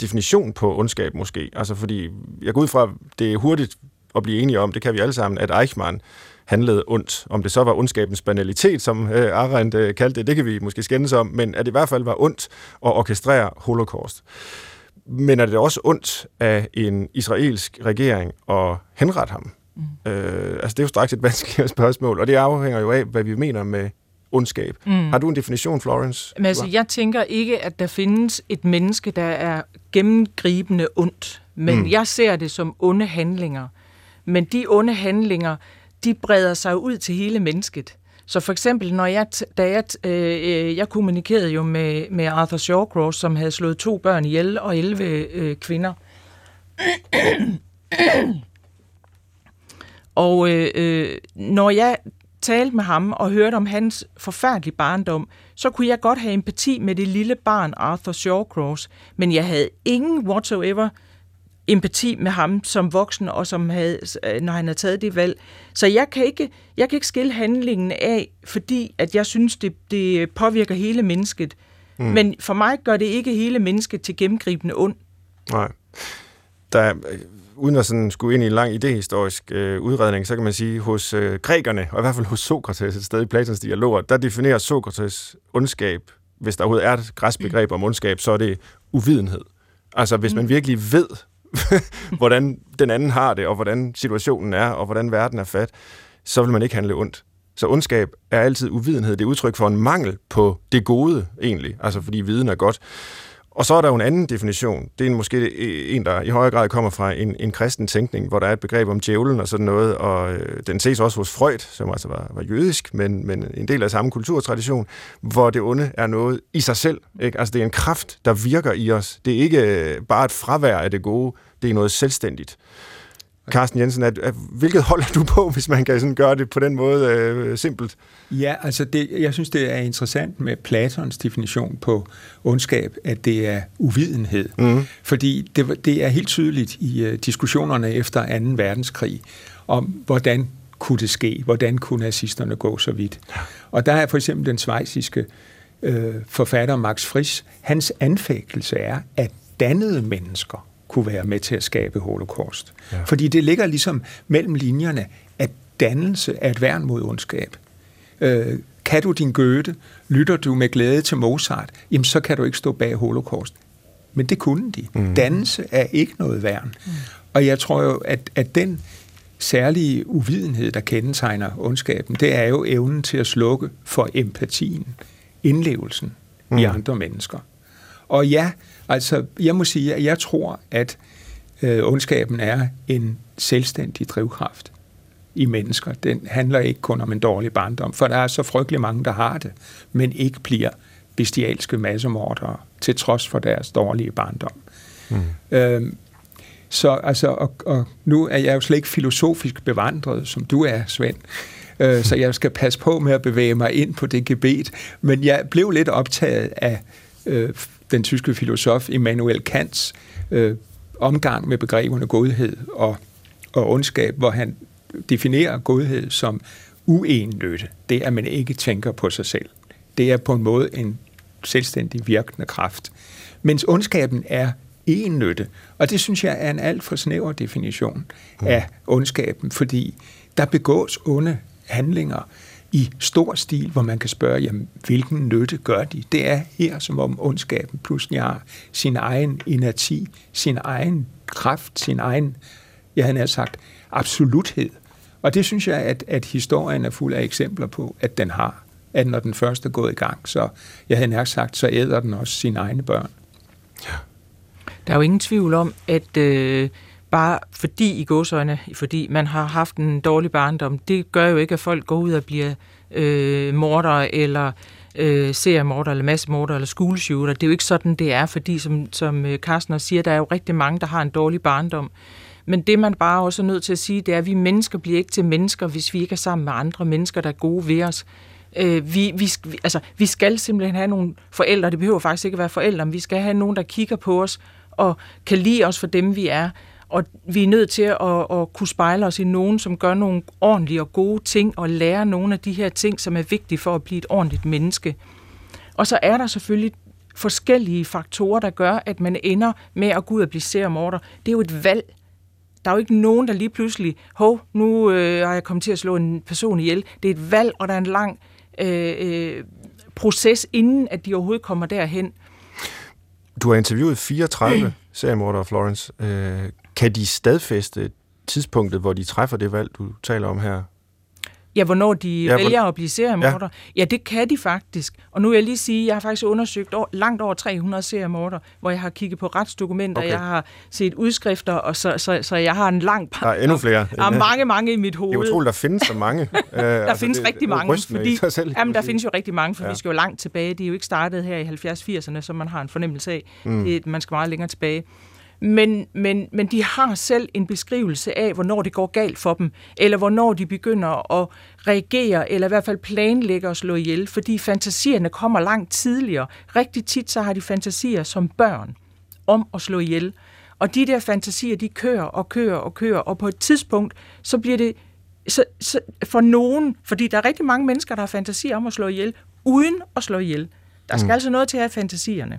definition på ondskab måske? Altså fordi, jeg går ud fra, det er hurtigt at blive enige om, det kan vi alle sammen, at Eichmann handlede ondt. Om det så var ondskabens banalitet, som øh, Arendt øh, kaldte det, det kan vi måske skændes om, men at det i hvert fald var ondt at orkestrere holocaust. Men er det også ondt af en israelsk regering at henrette ham? Mm. Øh, altså det er jo straks et (laughs) vanskeligt spørgsmål, og det afhænger jo af, hvad vi mener med ondskab. Mm. Har du en definition, Florence? Men altså, jeg tænker ikke, at der findes et menneske, der er gennemgribende ondt. Men mm. jeg ser det som onde handlinger. Men de onde handlinger, de breder sig ud til hele mennesket. Så for eksempel, når jeg, da jeg, t- øh, jeg kommunikerede jo med, med Arthur Shawcross, som havde slået to børn ihjel og 11 øh, kvinder. og øh, øh, når jeg talte med ham og hørte om hans forfærdelige barndom, så kunne jeg godt have empati med det lille barn Arthur Shawcross, men jeg havde ingen whatsoever empati med ham som voksen, og som havde, øh, når han havde taget det valg. Så jeg kan ikke, jeg kan ikke skille handlingen af, fordi at jeg synes, det, det påvirker hele mennesket. Mm. Men for mig gør det ikke hele mennesket til gennemgribende ond. Nej. Der, uden at sådan skulle ind i en lang idehistorisk øh, udredning, så kan man sige, hos øh, grækerne, og i hvert fald hos Sokrates, et sted i Platons dialoger, der definerer Sokrates ondskab, hvis der overhovedet er et græsk begreb om ondskab, så er det uvidenhed. Altså hvis man virkelig ved, (laughs) hvordan den anden har det, og hvordan situationen er, og hvordan verden er fat, så vil man ikke handle ondt. Så ondskab er altid uvidenhed. Det er udtryk for en mangel på det gode, egentlig. Altså fordi viden er godt. Og så er der jo en anden definition. Det er måske e- en, der i højere grad kommer fra en, en kristen tænkning, hvor der er et begreb om djævlen og sådan noget, og øh, den ses også hos Freud, som altså var, var jødisk, men, men en del af samme kulturtradition, hvor det onde er noget i sig selv. Ikke? Altså det er en kraft, der virker i os. Det er ikke øh, bare et fravær af det gode, det er noget selvstændigt. Carsten Jensen, at, at, hvilket hold er du på, (laughs) hvis man kan sådan gøre det på den måde øh, simpelt? Ja, altså det, jeg synes, det er interessant med Platons definition på ondskab, at det er uvidenhed. Mm. Fordi det, det er helt tydeligt i uh, diskussionerne efter 2. verdenskrig, om hvordan kunne det ske, hvordan kunne nazisterne gå så vidt. Og der er for eksempel den svejsiske øh, forfatter Max Frisch, hans anfægtelse er, at dannede mennesker kunne være med til at skabe holocaust. Ja. Fordi det ligger ligesom mellem linjerne, at dannelse er et værn mod ondskab. Øh, kan du din Goethe, lytter du med glæde til Mozart, jamen så kan du ikke stå bag holocaust. Men det kunne de. Mm. Dannelse er ikke noget værn. Mm. Og jeg tror jo, at, at den særlige uvidenhed, der kendetegner ondskaben, det er jo evnen til at slukke for empatien, indlevelsen mm. i andre mennesker. Og ja, altså, jeg må sige, at jeg tror, at øh, ondskaben er en selvstændig drivkraft i mennesker. Den handler ikke kun om en dårlig barndom, for der er så frygtelig mange, der har det, men ikke bliver bestialske massemordere, til trods for deres dårlige barndom. Mm. Øhm, så altså, og, og nu er jeg jo slet ikke filosofisk bevandret, som du er, Svend, øh, så jeg skal passe på med at bevæge mig ind på det gebet, men jeg blev lidt optaget af øh, den tyske filosof Immanuel Kants øh, omgang med begreberne godhed og, og ondskab, hvor han definerer godhed som uenløse. Det er, at man ikke tænker på sig selv. Det er på en måde en selvstændig virkende kraft. Mens ondskaben er ennytte. Og det synes jeg er en alt for snæver definition mm. af ondskaben, fordi der begås onde handlinger i stor stil, hvor man kan spørge, jamen, hvilken nytte gør de? Det er her, som om ondskaben pludselig har sin egen inerti, sin egen kraft, sin egen, jeg havde sagt, absoluthed. Og det synes jeg, at, at historien er fuld af eksempler på, at den har. At når den første er gået i gang, så jeg havde nærmest sagt, så æder den også sine egne børn. Ja. Der er jo ingen tvivl om, at øh, bare fordi i godsøjne, fordi man har haft en dårlig barndom, det gør jo ikke, at folk går ud og bliver øh, mordere eller øh, seriemorder eller massemorder eller schoolshooter. Det er jo ikke sådan, det er, fordi som, som øh, Carsten også siger, der er jo rigtig mange, der har en dårlig barndom. Men det, man bare også er nødt til at sige, det er, at vi mennesker bliver ikke til mennesker, hvis vi ikke er sammen med andre mennesker, der er gode ved os. Øh, vi, vi, altså, vi skal simpelthen have nogle forældre, det behøver faktisk ikke at være forældre, men vi skal have nogen, der kigger på os og kan lide os for dem, vi er. Og vi er nødt til at, at, kunne spejle os i nogen, som gør nogle ordentlige og gode ting, og lære nogle af de her ting, som er vigtige for at blive et ordentligt menneske. Og så er der selvfølgelig forskellige faktorer, der gør, at man ender med at gå ud og blive seriemorder. Det er jo et valg. Der er jo ikke nogen, der lige pludselig, hov, nu øh, har jeg kommet til at slå en person ihjel. Det er et valg, og der er en lang øh, øh, proces, inden at de overhovedet kommer derhen. Du har interviewet 34 seriemordere, Florence. Øh, kan de stadfæste tidspunktet, hvor de træffer det valg, du taler om her? Ja, hvornår de ja, vælger hvor... at blive seriemorder. Ja. ja, det kan de faktisk. Og nu vil jeg lige sige, at jeg har faktisk undersøgt år, langt over 300 seriemorder, hvor jeg har kigget på retsdokumenter, okay. jeg har set udskrifter, og så, så, så jeg har en lang... Der er endnu flere. Der er mange, mange i mit hoved. Det er utroligt, der findes så mange. (laughs) der altså, findes det, rigtig mange. Fordi, selv, jamen, der findes jo rigtig mange, for ja. vi skal jo langt tilbage. Det er jo ikke startet her i 70-80'erne, som man har en fornemmelse af. Mm. Det, man skal meget længere tilbage. Men, men, men de har selv en beskrivelse af, hvornår det går galt for dem, eller hvornår de begynder at reagere, eller i hvert fald planlægge at slå ihjel, fordi fantasierne kommer langt tidligere. Rigtig tit så har de fantasier som børn om at slå ihjel. Og de der fantasier, de kører og kører og kører, og på et tidspunkt, så bliver det så, så for nogen, fordi der er rigtig mange mennesker, der har fantasier om at slå ihjel, uden at slå ihjel. Der skal mm. altså noget til at have fantasierne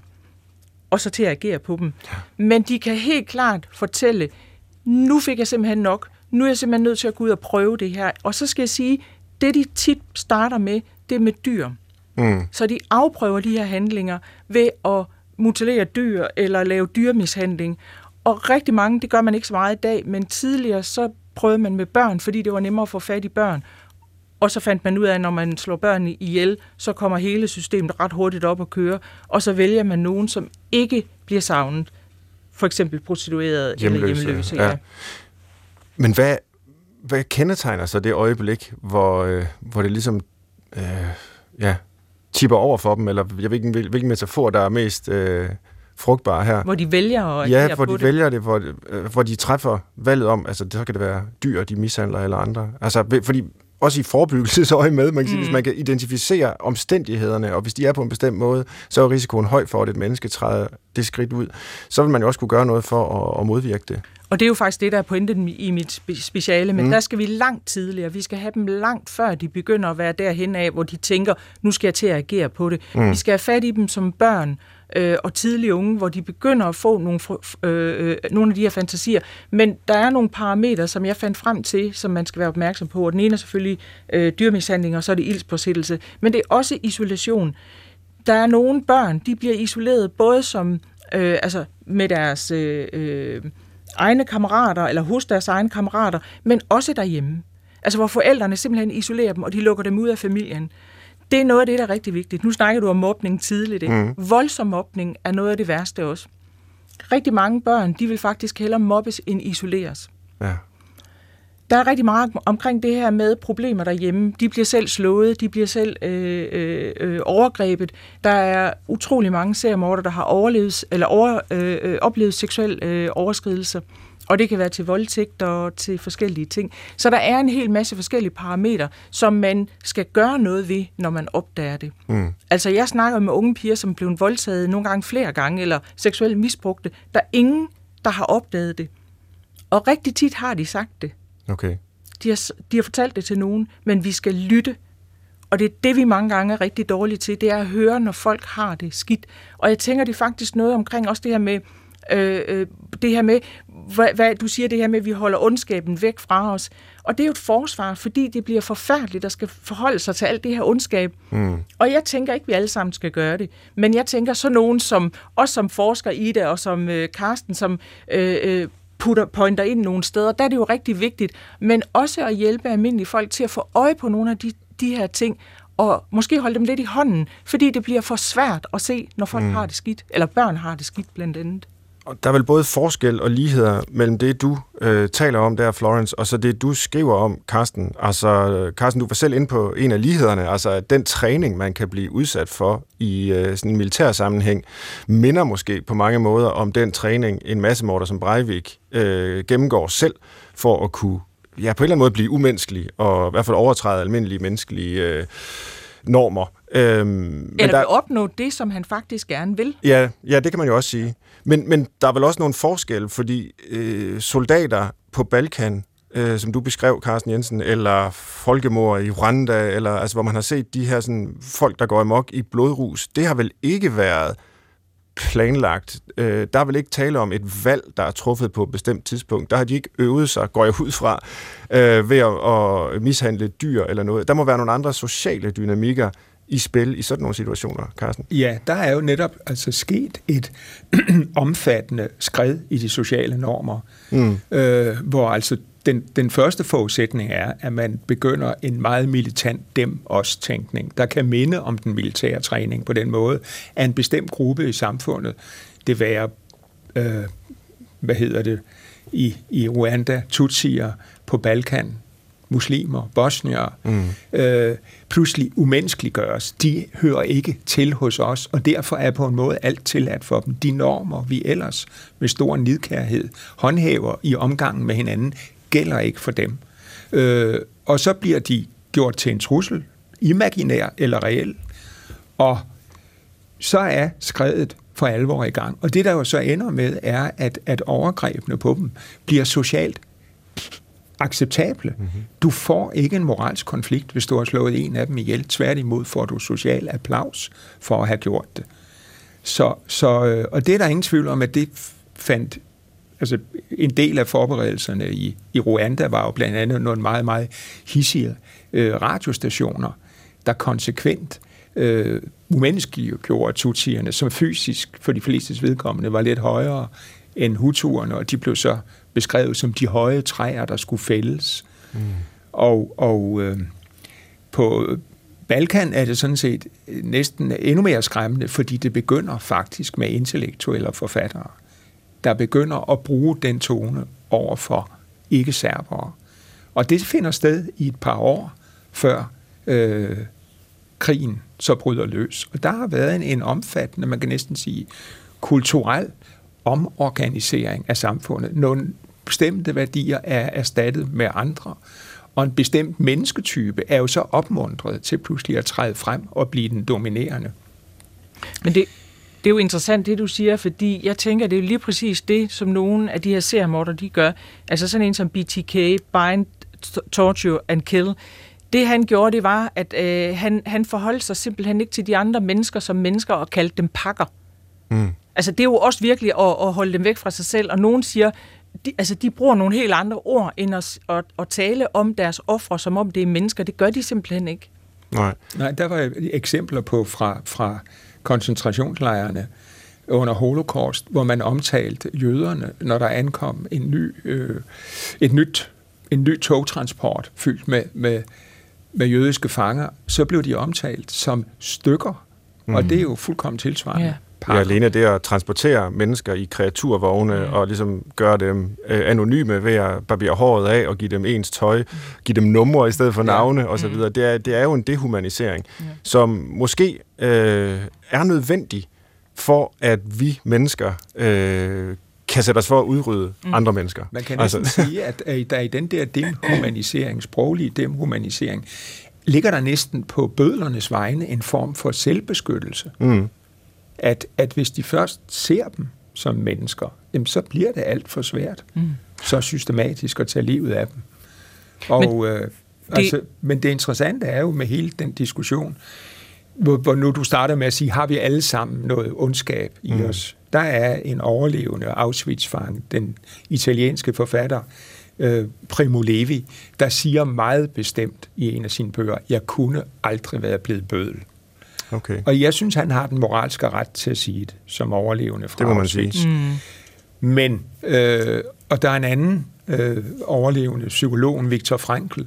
og så til at agere på dem. Ja. Men de kan helt klart fortælle, nu fik jeg simpelthen nok, nu er jeg simpelthen nødt til at gå ud og prøve det her. Og så skal jeg sige, det de tit starter med, det er med dyr. Mm. Så de afprøver de her handlinger ved at mutilere dyr eller lave dyrmishandling. Og rigtig mange, det gør man ikke så meget i dag, men tidligere så prøvede man med børn, fordi det var nemmere at få fat i børn. Og så fandt man ud af, at når man slår børn ihjel, så kommer hele systemet ret hurtigt op at køre, og så vælger man nogen, som ikke bliver savnet. For eksempel prostitueret hjemløse, eller hjemløse. Ja. Ja. Men hvad, hvad kendetegner så det øjeblik, hvor, øh, hvor det ligesom øh, ja, tipper over for dem, eller jeg ved ikke, hvilken metafor, der er mest øh, frugtbar her? Hvor de vælger at Ja, hvor de det. vælger det, hvor, øh, hvor de træffer valget om, altså så kan det være dyr, de mishandler eller andre. Altså, fordi også i forebyggelsesøje med. Man kan sige, mm. Hvis man kan identificere omstændighederne, og hvis de er på en bestemt måde, så er risikoen høj for, at et menneske træder det skridt ud. Så vil man jo også kunne gøre noget for at, at modvirke det. Og det er jo faktisk det, der er pointen i mit speciale, men mm. der skal vi langt tidligere. Vi skal have dem langt før de begynder at være derhen af, hvor de tænker, nu skal jeg til at agere på det. Mm. Vi skal have fat i dem som børn øh, og tidlige unge, hvor de begynder at få nogle, øh, øh, nogle af de her fantasier. Men der er nogle parametre, som jeg fandt frem til, som man skal være opmærksom på. Og den ene er selvfølgelig øh, dyrmishandling, og så er det ildspåsættelse. Men det er også isolation. Der er nogle børn, de bliver isoleret både som øh, altså med deres øh, øh, egne kammerater, eller hos deres egne kammerater, men også derhjemme. Altså hvor forældrene simpelthen isolerer dem, og de lukker dem ud af familien. Det er noget af det, der er rigtig vigtigt. Nu snakker du om mobning tidligt. Ikke? Mm. Voldsom mobning er noget af det værste også. Rigtig mange børn, de vil faktisk hellere mobbes end isoleres. Ja. Der er rigtig meget omkring det her med problemer derhjemme. De bliver selv slået, de bliver selv øh, øh, øh overgrebet. Der er utrolig mange seriemorder, der har overlevet, eller over, øh, øh oplevet seksuel øh, overskridelse. Og det kan være til voldtægt og til forskellige ting. Så der er en hel masse forskellige parametre, som man skal gøre noget ved, når man opdager det. Mm. Altså jeg snakker med unge piger, som blev voldtaget nogle gange flere gange, eller seksuelt misbrugte. Der er ingen, der har opdaget det. Og rigtig tit har de sagt det. Okay. De har, de har fortalt det til nogen, men vi skal lytte. Og det er det, vi mange gange er rigtig dårlige til, det er at høre, når folk har det skidt. Og jeg tænker, det er faktisk noget omkring også det her med, øh, øh, det her med, hvad, hvad du siger det her med, at vi holder ondskaben væk fra os. Og det er jo et forsvar, fordi det bliver forfærdeligt at skal forholde sig til alt det her ondskab. Mm. Og jeg tænker ikke, at vi alle sammen skal gøre det. Men jeg tænker så nogen som, også som forsker i det, og som øh, Karsten, som øh, øh, putter, pointer ind nogle steder, der er det jo rigtig vigtigt. Men også at hjælpe almindelige folk til at få øje på nogle af de, de her ting, og måske holde dem lidt i hånden, fordi det bliver for svært at se, når folk mm. har det skidt, eller børn har det skidt blandt andet. Og der er vel både forskel og ligheder mellem det, du øh, taler om der, Florence, og så det, du skriver om, Carsten. Altså, Carsten, du var selv inde på en af lighederne, altså den træning, man kan blive udsat for i øh, sådan en militær sammenhæng, minder måske på mange måder om den træning, en massemorder som Breivik øh, gennemgår selv, for at kunne ja, på en eller anden måde blive umenneskelig, og i hvert fald overtræde almindelige menneskelige øh, normer. Øhm, Eller der, vil opnå det, som han faktisk gerne vil. Ja, ja, det kan man jo også sige. Men, men der er vel også nogle forskelle, fordi øh, soldater på Balkan, øh, som du beskrev, Carsten Jensen, eller folkemord i Rwanda, eller altså, hvor man har set de her sådan, folk, der går amok i blodrus, det har vel ikke været planlagt. Øh, der er vel ikke tale om et valg, der er truffet på et bestemt tidspunkt. Der har de ikke øvet sig, går jeg ud fra, øh, ved at, at mishandle dyr eller noget. Der må være nogle andre sociale dynamikker, i spil i sådan nogle situationer, Carsten? Ja, der er jo netop altså sket et (clears throat) omfattende skred i de sociale normer, mm. øh, hvor altså den, den første forudsætning er, at man begynder en meget militant dem-os-tænkning, der kan minde om den militære træning på den måde, at en bestemt gruppe i samfundet, det være, øh, hvad hedder det, i, i Rwanda, Tutsier på Balkan, muslimer, bosnier, mm. øh, pludselig umenneskeliggøres. De hører ikke til hos os, og derfor er på en måde alt tilladt for dem. De normer, vi ellers med stor nidkærhed håndhæver i omgangen med hinanden, gælder ikke for dem. Øh, og så bliver de gjort til en trussel, imaginær eller reel, og så er skredet for alvor i gang. Og det, der jo så ender med, er, at, at overgrebene på dem bliver socialt acceptable. Mm-hmm. Du får ikke en moralsk konflikt, hvis du har slået en af dem ihjel. Tværtimod får du social applaus for at have gjort det. Så, så, øh, og det er der ingen tvivl om, at det fandt altså en del af forberedelserne i, i Rwanda var jo blandt andet nogle meget, meget hissige øh, radiostationer, der konsekvent øh, umenneskeliggjorde tutsierne, som fysisk for de fleste vedkommende var lidt højere end hutuerne, og de blev så beskrevet som de høje træer, der skulle fældes. Mm. Og, og øh, på Balkan er det sådan set næsten endnu mere skræmmende, fordi det begynder faktisk med intellektuelle forfattere, der begynder at bruge den tone over for ikke-serbere. Og det finder sted i et par år før øh, krigen så bryder løs. Og der har været en, en omfattende, man kan næsten sige, kulturel omorganisering af samfundet. Nogle bestemte værdier er erstattet med andre. Og en bestemt mennesketype er jo så opmuntret til pludselig at træde frem og blive den dominerende. Men det, det er jo interessant, det du siger, fordi jeg tænker, det er jo lige præcis det, som nogle af de her seriemorder, de gør. Altså sådan en som BTK, Bind, Torture and Kill. Det han gjorde, det var, at øh, han, han forholdt sig simpelthen ikke til de andre mennesker som mennesker og kaldte dem pakker. Mm. Altså det er jo også virkelig at, at holde dem væk fra sig selv, og nogen siger, de, altså de bruger nogle helt andre ord, end at, at, at tale om deres ofre, som om det er mennesker. Det gør de simpelthen ikke. Nej. Nej, der var eksempler på fra, fra koncentrationslejrene under holocaust, hvor man omtalte jøderne, når der ankom en ny, øh, et nyt, en ny togtransport fyldt med, med, med jødiske fanger, så blev de omtalt som stykker, mm. og det er jo fuldkommen tilsvarende. Ja. Ja, alene det at transportere mennesker i kreaturvogne mm. og ligesom gøre dem øh, anonyme ved at barbere håret af og give dem ens tøj, mm. give dem numre i stedet for navne ja. osv., mm. det, er, det er jo en dehumanisering, ja. som måske øh, er nødvendig for, at vi mennesker øh, kan sætte os for at udrydde mm. andre mennesker. Man kan næsten altså. sige, at, at der i den der dehumanisering, sproglige dehumanisering, ligger der næsten på bødlernes vegne en form for selvbeskyttelse. Mm at, at hvis de først ser dem som mennesker, jamen, så bliver det alt for svært, mm. så systematisk at tage livet af dem. Og, men, øh, det... altså, men det interessante er jo med hele den diskussion, hvor, hvor nu du starter med at sige, har vi alle sammen noget ondskab i mm. os? Der er en overlevende Auschwitz-fang, den italienske forfatter, øh, Primo Levi, der siger meget bestemt i en af sine bøger, jeg kunne aldrig være blevet bødel. Okay. Og jeg synes, han har den moralske ret til at sige det, som overlevende fra Det må man sige. Mm. Men, øh, og der er en anden øh, overlevende psykolog, Viktor Frankl,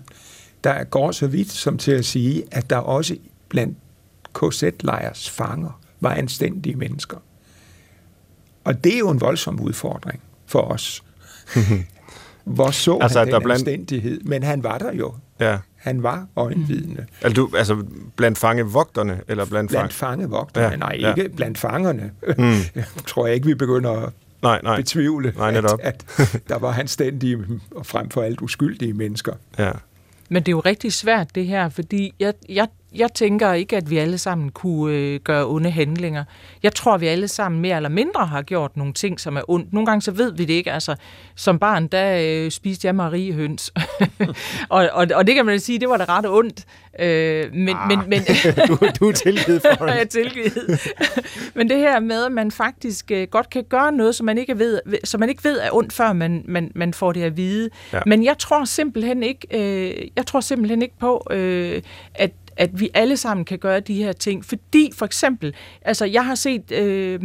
der går så vidt som til at sige, at der også blandt KZ-lejrs fanger var anstændige mennesker. Og det er jo en voldsom udfordring for os. (laughs) Hvor så altså, han den der blandt... anstændighed? Men han var der jo. Ja. Han var øjenvidende. Mm. Altså, du, altså blandt fangevogterne? Eller blandt, blandt fangevogterne? Ja. Nej, ikke ja. blandt fangerne. Mm. (laughs) tror jeg ikke, vi begynder at nej, nej. betvivle, nej, at, at der var anstændige og frem for alt uskyldige mennesker. Ja. Men det er jo rigtig svært det her, fordi jeg, jeg jeg tænker ikke, at vi alle sammen kunne øh, gøre onde handlinger. Jeg tror, at vi alle sammen mere eller mindre har gjort nogle ting, som er ondt. Nogle gange så ved vi det ikke. Altså, som barn, der øh, spiste jeg mariehøns. (laughs) og, og, og det kan man sige, det var da ret ondt. Øh, men, ah, men, men, (laughs) du, du er tilgivet (laughs) for det. jeg er tilgivet. men det her med, at man faktisk øh, godt kan gøre noget, som man ikke ved, som man ikke ved er ondt, før man, man, man får det at vide. Ja. Men jeg tror simpelthen ikke, øh, jeg tror simpelthen ikke på, øh, at at vi alle sammen kan gøre de her ting. Fordi for eksempel, altså jeg har set øh,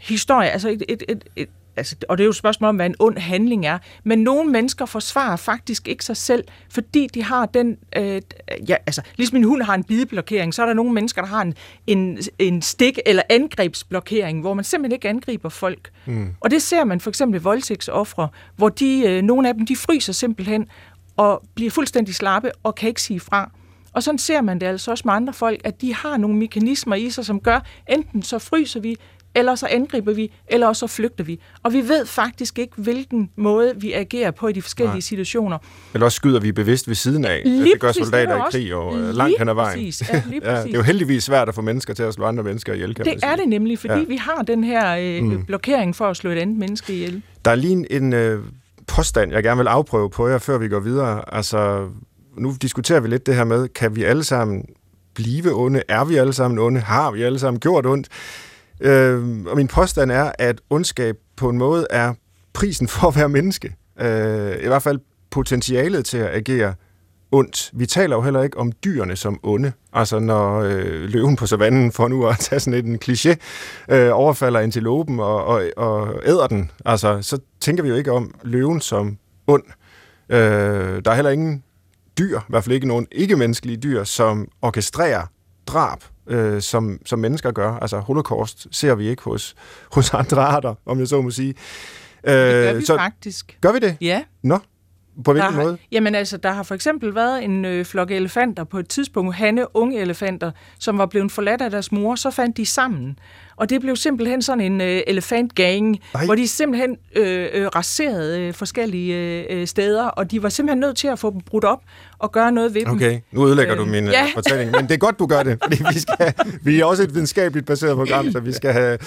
historie, altså et, et, et, et altså, og det er jo et spørgsmål om, hvad en ond handling er, men nogle mennesker forsvarer faktisk ikke sig selv, fordi de har den, øh, ja, altså, ligesom en hund har en bideblokering, så er der nogle mennesker, der har en, en, en stik- eller angrebsblokering, hvor man simpelthen ikke angriber folk. Mm. Og det ser man for eksempel i voldtægtsoffre, hvor de, øh, nogle af dem, de fryser simpelthen, og bliver fuldstændig slappe, og kan ikke sige fra. Og sådan ser man det altså også med andre folk, at de har nogle mekanismer i sig, som gør, enten så fryser vi, eller så angriber vi, eller så flygter vi. Og vi ved faktisk ikke, hvilken måde vi agerer på i de forskellige Nej. situationer. Eller også skyder vi bevidst ved siden af. Lige det gør soldater i krig og øh, langt hen ad vejen. Præcis. Ja, lige (laughs) ja, det er jo heldigvis svært at få mennesker til at slå andre mennesker ihjel, kan Det er det nemlig, fordi ja. vi har den her øh, mm. blokering for at slå et andet menneske ihjel. Der er lige en øh, påstand, jeg gerne vil afprøve på jer, før vi går videre. Altså, nu diskuterer vi lidt det her med, kan vi alle sammen blive onde? Er vi alle sammen onde? Har vi alle sammen gjort ondt? Øh, og min påstand er, at ondskab på en måde er prisen (laughs) for at være menneske. Øh, I hvert fald potentialet til at agere ondt. Vi taler jo heller ikke om dyrene som onde. Altså når øh, løven på savannen, for nu at tage sådan en kliché, øh, overfalder antilopen og, og, og æder den, altså, så tænker vi jo ikke om løven som ond. Øh, der er heller ingen dyr, i hvert fald ikke nogen ikke-menneskelige dyr, som orkestrerer drab, øh, som, som mennesker gør. Altså holocaust ser vi ikke hos, hos andre arter, om jeg så må sige. Øh, det gør vi så, faktisk. Gør vi det? Ja. Nå. På hvilken der måde? Jamen altså, der har for eksempel været en øh, flok elefanter på et tidspunkt, hanne unge elefanter, som var blevet forladt af deres mor, så fandt de sammen. Og det blev simpelthen sådan en øh, elefantgang, hvor de simpelthen øh, øh, raserede øh, forskellige øh, steder, og de var simpelthen nødt til at få dem brudt op og gøre noget ved dem. Okay, nu ødelægger du Øh, min ja. ja. fortælling, men det er godt, du gør det, fordi vi, skal, vi er også et videnskabeligt baseret program, så vi skal have,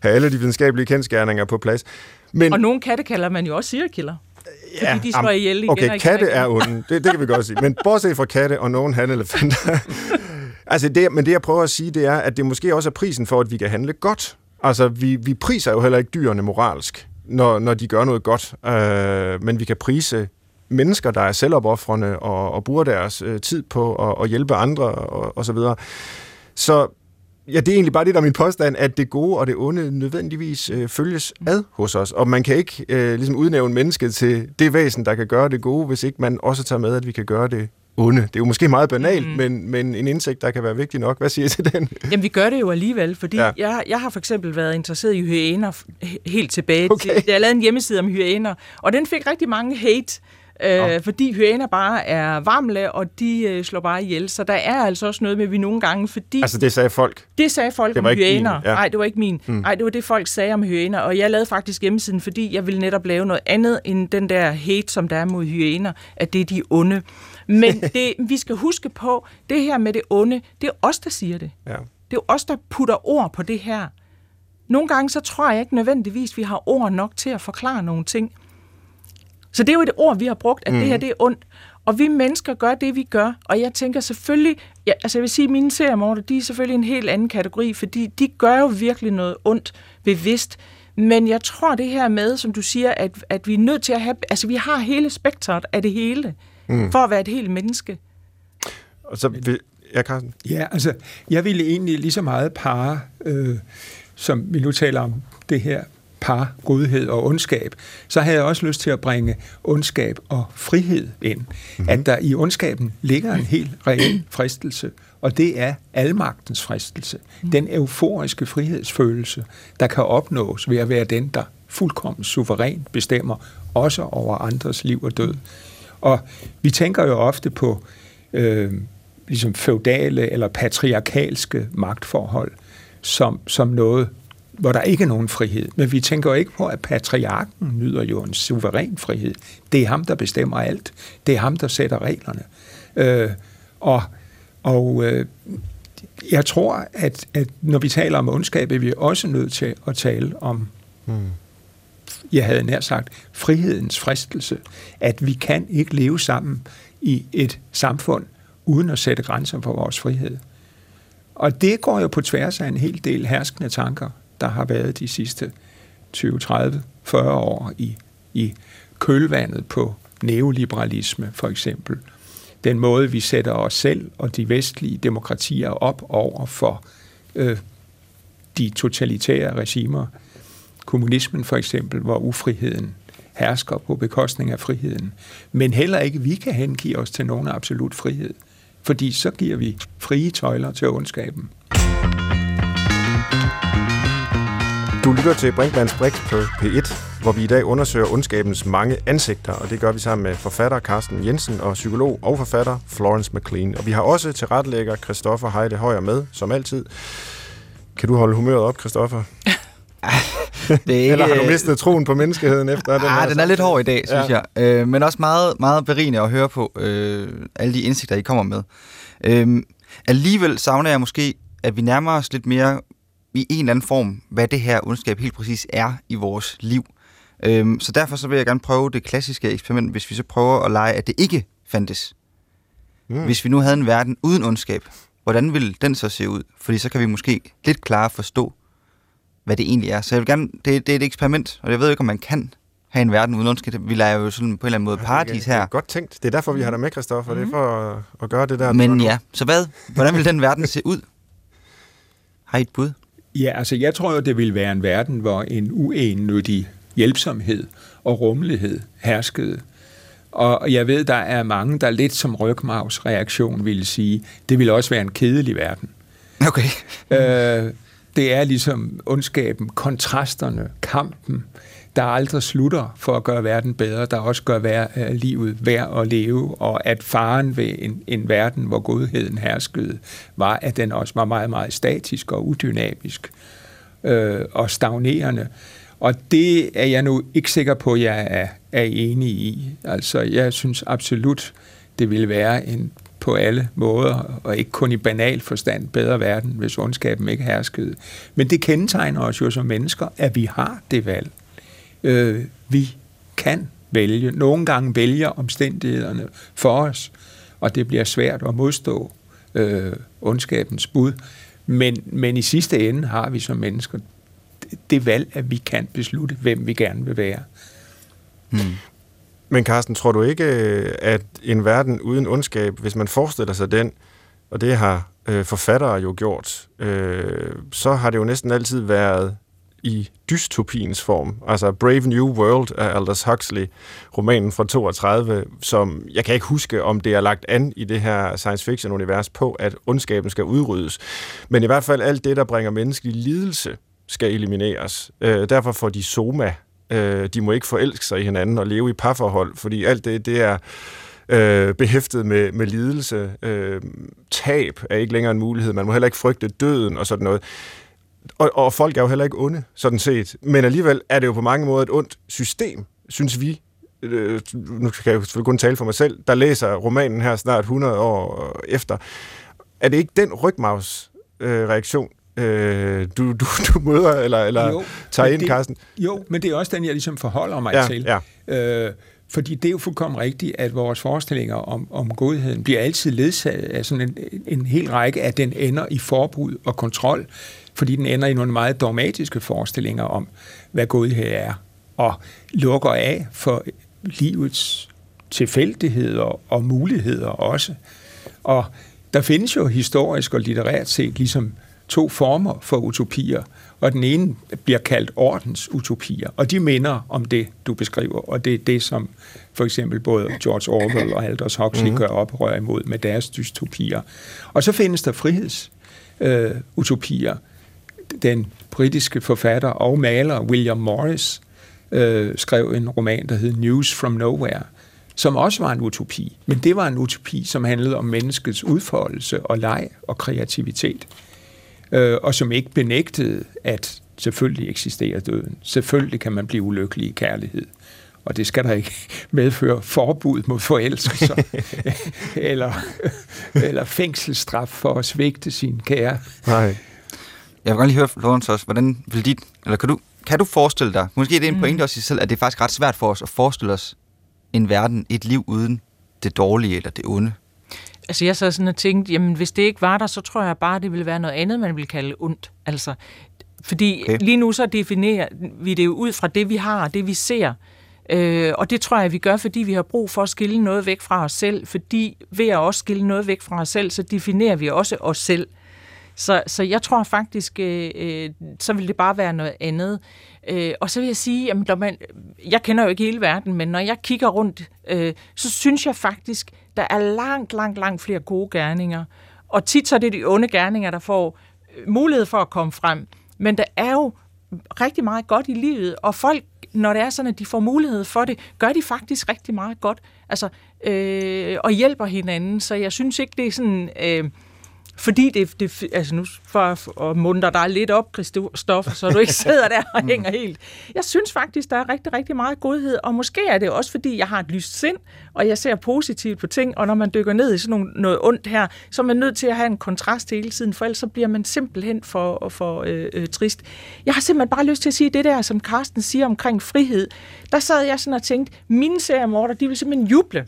have alle de videnskabelige kendskærninger på plads. Men, Og nogle katte kalder man jo også seriekiller. fordi de slår ihjel igen Okay, katte er onde, det, det kan vi godt sige. Men bortset fra katte og nogle hanelefanter. (laughs) altså det, men det, jeg prøver at sige, det er, at det måske også er prisen for, at vi kan handle godt. Altså, vi, vi priser jo heller ikke dyrene moralsk, når, når de gør noget godt. Øh, men vi kan prise mennesker, der er selvopoffrende og, og bruger deres øh, tid på at, at hjælpe andre og, og så videre. Så ja, det er egentlig bare det, der er min påstand, at det gode og det onde nødvendigvis øh, følges ad hos os. Og man kan ikke øh, ligesom udnævne mennesket til det væsen, der kan gøre det gode, hvis ikke man også tager med, at vi kan gøre det onde. Det er jo måske meget banalt, mm. men, men en indsigt, der kan være vigtig nok. Hvad siger I til den? Jamen, vi gør det jo alligevel, fordi Ja. ja. jeg, jeg har for eksempel været interesseret i hyæner helt tilbage Okay. til... Jeg lavet en hjemmeside om hyæner, og den fik rigtig mange hate, øh, fordi hyæner bare er varmle, og de øh, slår bare ihjel. Så der er altså også noget med, at vi nogle gange, fordi... Altså, det sagde folk. Det sagde folk Det om hyæner. ja. Nej, det var ikke min. Nej, det var det, folk sagde om hyæner. Og jeg lavede faktisk hjemmesiden, fordi jeg ville netop lave noget andet end den der hate, som der er mod hyæner, at det er de onde. Men det, vi skal huske på, det her med det onde, det er os, der siger det. Ja. Det er os, der putter ord på det her. Nogle gange så tror jeg ikke nødvendigvis, vi har ord nok til at forklare nogle ting. Så det er jo et ord, vi har brugt, at mm. det her det er ondt. Og vi mennesker gør det, vi gør. Og jeg tænker selvfølgelig, ja, altså jeg vil sige, at mine seriemorder, de er selvfølgelig en helt anden kategori, fordi de gør jo virkelig noget ondt bevidst. Men jeg tror det her med, som du siger, at, at vi er nødt til at have, altså vi har hele spektret af det hele, mm. For at være et helt menneske. Og så vil... Ja, Carsten? Ja, altså, jeg ville egentlig lige så meget pare, øh, som vi nu taler om det her par, godhed og ondskab, så havde jeg også lyst til at bringe ondskab og frihed ind. Mm-hmm. At der i ondskaben ligger en helt reel fristelse, og det er almagtens fristelse. Den euforiske frihedsfølelse, der kan opnås ved at være den, der fuldkommen suveræn bestemmer, også over andres liv og død. Og vi tænker jo ofte på øh, ligesom feudale eller patriarkalske magtforhold som, som noget, hvor der ikke er nogen frihed. Men vi tænker jo ikke på, at patriarken nyder jo en suveræn frihed. Det er ham, der bestemmer alt. Det er ham, der sætter reglerne. Øh, og og øh, jeg tror, at, at når vi taler om ondskab, er vi også nødt til at tale om, hmm jeg havde nær sagt, frihedens fristelse. At vi kan ikke leve sammen i et samfund, uden at sætte grænser for vores frihed. Og det går jo på tværs af en hel del herskende tanker, der har været de sidste 20, 30, 40 år i, i kølvandet på neoliberalisme for eksempel. Den måde, vi sætter os selv og de vestlige demokratier op over for øh, de totalitære regimer. Kommunismen for eksempel, hvor ufriheden hersker på bekostning af friheden. Men heller ikke vi kan hengive os til nogen absolut frihed. Fordi så giver vi frie tøjler til ondskaben. Du lytter til Brinkmanns Brix på P1, hvor vi i dag undersøger ondskabens mange ansigter, og det gør vi sammen med forfatter Carsten Jensen og psykolog og forfatter Florence McLean. Og vi har også til retlægger Christoffer Heide Højer med, som altid. Kan du holde humøret op, Christoffer? (laughs) (laughs) Det er ikke, Eller har du mistet troen på menneskeheden efter den Ah, den er lidt hård i dag, synes Ja. jeg. Øh, men også meget, meget berigende at høre på øh, alle de indsigter, I kommer med. Øh, alligevel savner jeg måske, at vi nærmer os lidt mere i en eller anden form, hvad det her ondskab helt præcis er i vores liv. Øh, så derfor så vil jeg gerne prøve det klassiske eksperiment, hvis vi så prøver at lege, at det ikke fandtes. Mm. Hvis vi nu havde en verden uden ondskab, hvordan ville den så se ud? Fordi så kan vi måske lidt klarere forstå, hvad det egentlig er. Så jeg vil gerne, det, det er et eksperiment, og jeg ved ikke, om man kan have en verden uden ondskab. Vi leger jo sådan på en eller anden måde paradis Det er her. godt tænkt. Det er derfor, vi har dig med, Christoffer. Mm. Det er for at, at gøre det der. Men ja, så hvad? Hvordan vil den verden se ud? Har I et bud? Ja, altså jeg tror jo, det vil være en verden, hvor en uennyttig hjælpsomhed og rummelighed herskede. Og jeg ved, der er mange, der lidt som rygmavs reaktion ville sige, det vil også være en kedelig verden. Okay. Øh, det er ligesom ondskaben, kontrasterne, kampen, der aldrig slutter for at gøre verden bedre, der også gør vær, øh, livet værd at leve, og at faren ved en, en verden, hvor godheden herskede, var, at den også var meget, meget statisk og udynamisk øh, og stagnerende. Og det er jeg nu ikke sikker på, at jeg er, er enig i. Altså, jeg synes absolut, det ville være en på alle måder, og ikke kun i banal forstand, bedre verden, hvis ondskaben ikke herskede. Men det kendetegner os jo som mennesker, at vi har det valg. Øh, vi kan vælge. Nogle gange vælger omstændighederne for os, og det bliver svært at modstå øh, ondskabens bud. Men, men i sidste ende har vi som mennesker det valg, at vi kan beslutte, hvem vi gerne vil være. Hmm. Men Carsten, tror du ikke, øh, at en verden uden ondskab, hvis man forestiller sig den, og det har øh, forfattere jo gjort, øh, så har det jo næsten altid været i dystopiens form. Altså Brave New World af Aldous Huxley, romanen fra 32, som jeg kan ikke huske, om det er lagt an i det her science fiction-univers på, at ondskaben skal udryddes. Men i hvert fald alt det, der bringer menneskelig lidelse, skal elimineres. Øh, derfor får de soma. Øh, de må ikke forelske sig i hinanden og leve i parforhold, fordi alt det, det er øh, behæftet med, med lidelse. Øh, tab er ikke længere en mulighed. Man må heller ikke frygte døden og sådan noget. Og, og folk er jo heller ikke onde, sådan set. Men alligevel er det jo på mange måder et ondt system, synes vi. Øh, nu kan jeg selvfølgelig kun tale for mig selv, der læser romanen her snart 100 år efter. Er det ikke den rygmavsreaktion, øh, du, du, du møder eller, eller jo, tager ind, det, Carsten? Jo, men det er også den, jeg ligesom forholder mig ja, til. Ja. Øh, fordi det er jo fuldkommen rigtigt, at vores forestillinger om, om godheden bliver altid ledsaget af sådan en, en hel række, at den ender i forbud og kontrol, fordi den ender i nogle meget dogmatiske forestillinger om, hvad godhed er, og lukker af for livets tilfældigheder og muligheder også. Og der findes jo historisk og litterært set ligesom to former for utopier, og den ene bliver kaldt ordens utopier, og de minder om det, du beskriver, og det er det, som for eksempel både George Orwell og Aldous Huxley mm. gør oprør imod med deres dystopier. Og så findes der frihedsutopier. Øh, den britiske forfatter og maler William Morris øh, skrev en roman, der hed News from Nowhere, som også var en utopi. Men det var en utopi, som handlede om menneskets udfoldelse og leg og kreativitet øh, og som ikke benægtede, at selvfølgelig eksisterer døden. Selvfølgelig kan man blive ulykkelig i kærlighed. Og det skal der ikke (laughs) medføre forbud mod forelskelser (laughs) eller, eller fængselsstraf for at svigte sin kære. Nej. Jeg vil godt lige høre, Florence også, hvordan vil dit, eller kan du, kan du forestille dig, måske det er en mm. pointe også i sig selv, at det er faktisk ret svært for os at forestille os en verden, et liv uden det dårlige eller det onde? Altså jeg så sådan og tænkte, jamen hvis det ikke var der, så tror jeg bare, det ville være noget andet, man ville kalde ondt. Altså, fordi okay. lige nu så definerer vi det jo ud fra det, vi har, det vi ser. Øh, og det tror jeg, vi gør, fordi vi har brug for at skille noget væk fra os selv. Fordi ved at også skille noget væk fra os selv, så definerer vi også os selv. Så, så jeg tror faktisk, øh, øh, så vil det bare være noget andet. Øh, og så vil jeg sige, jamen, når man, jeg kender jo ikke hele verden, men når jeg kigger rundt, øh, så synes jeg faktisk, der er langt, langt, langt flere gode gerninger. Og tit så er det de onde gerninger, der får øh, mulighed for at komme frem. Men der er jo rigtig meget godt i livet, og folk, når det er sådan, at de får mulighed for det, gør de faktisk rigtig meget godt. Altså, øh, og hjælper hinanden. Så jeg synes ikke, det er sådan... Øh, fordi det, det altså nu for at muntre dig lidt op, Christoffer, så du ikke (laughs) sidder der og hænger helt. Jeg synes faktisk, der er rigtig, rigtig meget godhed, og måske er det også, fordi jeg har et lyst sind, og jeg ser positivt på ting, og når man dykker ned i sådan noget, noget ondt her, så er man nødt til at have en kontrast hele tiden, for ellers så bliver man simpelthen for, for øh, øh, trist. Jeg har simpelthen bare lyst til at sige det der, som Carsten siger omkring frihed. Der sad jeg sådan og tænkte, mine seriemorder, de vil simpelthen juble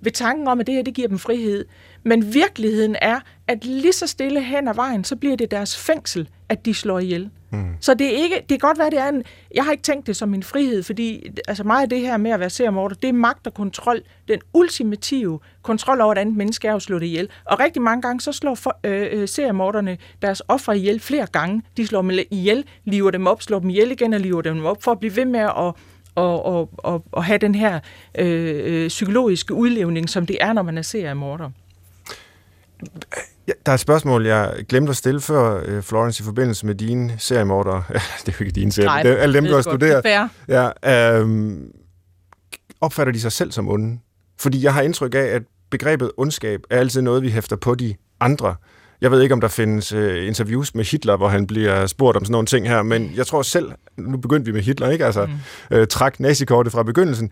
ved tanken om, at det her, det giver dem frihed. Men virkeligheden er, at lige så stille hen ad vejen, så bliver det deres fængsel, at de slår ihjel. Mm. Så det er ikke, det kan godt være, det er en, jeg har ikke tænkt det som en frihed, fordi altså meget af det her med at være seriemorder, det er magt og kontrol, den ultimative kontrol over et andet menneske er at slå det ihjel. Og rigtig mange gange, så slår for, øh, øh seriemorderne deres ofre ihjel flere gange. De slår dem ihjel, liver dem op, slår dem ihjel igen og liver dem op, for at blive ved med at og, og, og, og have den her øh, øh, psykologiske udlevning, som det er, når man er seriemorder. Ja, der er et spørgsmål, jeg glemte at stille før, øh, Florence, i forbindelse med dine seriemordere. (laughs) det er jo ikke dine serier, det er alle dem, du har studeret. Ja, øhm, opfatter de sig selv som onde? Fordi jeg har indtryk af, at begrebet ondskab er altid noget, vi hæfter på de andre. Jeg ved ikke, om der findes øh, interviews med Hitler, hvor han bliver spurgt om sådan nogle ting her, men jeg tror selv, nu begyndte vi med Hitler, ikke? Altså, mm. øh, træk nazikortet fra begyndelsen.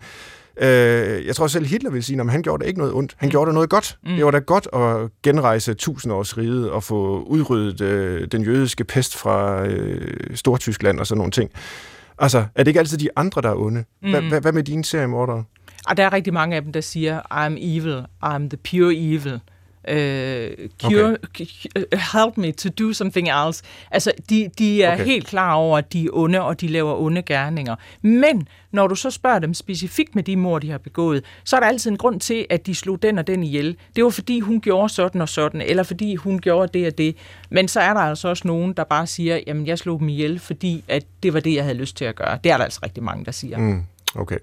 Øh, jeg tror selv, Hitler vil sige, at han gjorde det ikke noget ondt. Han mm. gjorde det noget godt. Mm. Det var da godt at genrejse tusindårsriget og få udryddet øh, den jødiske pest fra øh, Stortyskland og sådan nogle ting. Altså, er det ikke altid de andre, der er onde? Hvad, mm. hvad med dine seriemordere? Og der er rigtig mange af dem, der siger, I'm evil, I'm the pure evil. Uh, cure, okay. help me to do something else. Altså, de, de er okay. helt klar over, at de er onde, og de laver onde gerninger. Men når du så spørger dem specifikt med de mor, de har begået, så er der altid en grund til, at de slog den og den ihjel. Det var fordi, hun gjorde sådan og sådan, eller fordi hun gjorde det og det. Men så er der altså også nogen, der bare siger, jamen jeg slog dem ihjel, fordi at det var det, jeg havde lyst til at gøre. Det er der altså rigtig mange, der siger. Mm, okay.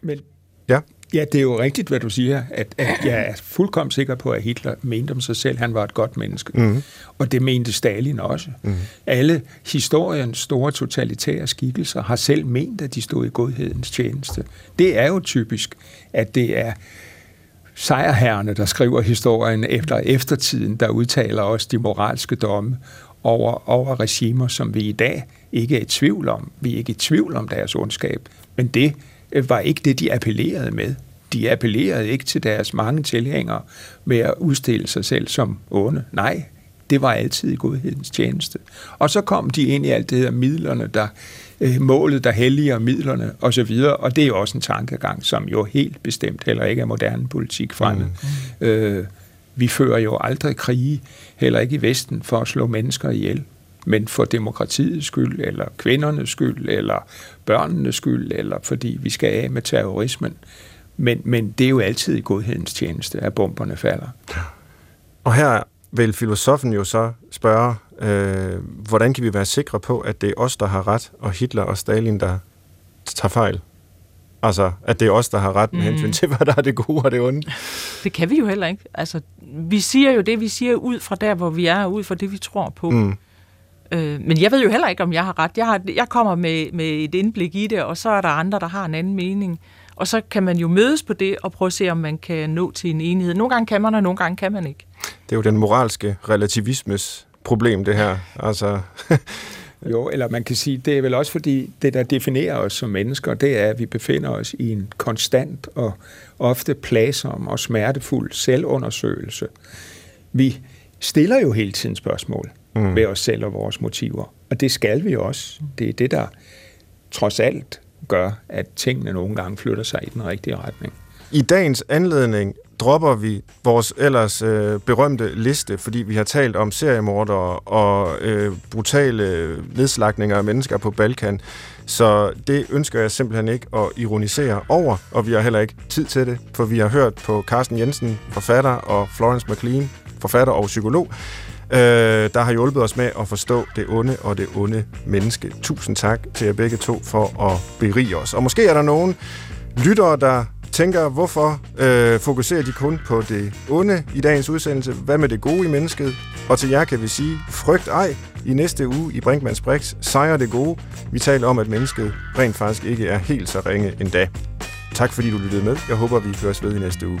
Men Ja. Ja, det er jo rigtigt, hvad du siger, at, at jeg er fuldkommen sikker på, at Hitler mente om sig selv, at han var et godt menneske. Mm. Og det mente Stalin også. Mm. Alle historiens store totalitære skikkelser har selv ment, at de stod i godhedens tjeneste. Det er jo typisk, at det er sejrherrene, der skriver historien efter eftertiden, der udtaler også de moralske domme over, over regimer, som vi i dag ikke er i tvivl om. Vi er ikke i tvivl om deres ondskab. Men det var ikke det, de appellerede med. De appellerede ikke til deres mange tilhængere med at udstille sig selv som onde. Nej, det var altid i godhedens tjeneste. Og så kom de ind i alt det her midlerne, der øh, målet, der helliger midlerne osv., og det er jo også en tankegang, som jo helt bestemt heller ikke er moderne politik fremme. Mm. Øh, vi fører jo aldrig krige, heller ikke i Vesten, for at slå mennesker ihjel men for demokratiets skyld, eller kvindernes skyld, eller børnenes skyld, eller fordi vi skal af med terrorismen. Men, men det er jo altid i godhedens tjeneste, at bomberne falder. Og her vil filosofen jo så spørge, øh, hvordan kan vi være sikre på, at det er os, der har ret, og Hitler og Stalin, der tager fejl? Altså, at det er os, der har ret med mm. hensyn til, (laughs) hvad der er det gode og det onde. Det kan vi jo heller ikke. Altså, vi siger jo det, vi siger ud fra der, hvor vi er, ud fra det, vi tror på. Mm. Øh, men jeg ved jo heller ikke, om jeg har ret. Jeg, har, jeg kommer med, med et indblik i det, og så er der andre, der har en anden mening. Og så kan man jo mødes på det og prøve at se, om man kan nå til en enighed. Nogle gange kan man, og nogle gange kan man ikke. Det er jo den moralske relativismes problem, det her. Altså... (laughs) jo, eller man kan sige, det er vel også fordi, det der definerer os som mennesker, det er, at vi befinder os i en konstant og ofte plagsom og smertefuld selvundersøgelse. Vi stiller jo hele tiden spørgsmål mm. ved os selv og vores motiver. Og det skal vi også. Det er det, der trods alt gør, at tingene nogle gange flytter sig i den rigtige retning. I dagens anledning dropper vi vores ellers øh, berømte liste, fordi vi har talt om seriemordere og øh, brutale nedslagninger af mennesker på Balkan. Så det ønsker jeg simpelthen ikke at ironisere over, og vi har heller ikke tid til det, for vi har hørt på Carsten Jensen, forfatter, og Florence McLean, forfatter og psykolog, øh, der har hjulpet os med at forstå det onde og det onde menneske. Tusind tak til jer begge to for at berige os. Og måske er der nogen lyttere, der tænker, hvorfor øh, fokuserer de kun på det onde i dagens udsendelse? Hvad med det gode i mennesket? Og til jer kan vi sige, frygt ej. I næste uge i Brinkmanns Brix sejrer det gode. Vi taler om, at mennesket rent faktisk ikke er helt så ringe endda. Tak fordi du lyttede med. Jeg håber, vi høres ved i næste uge.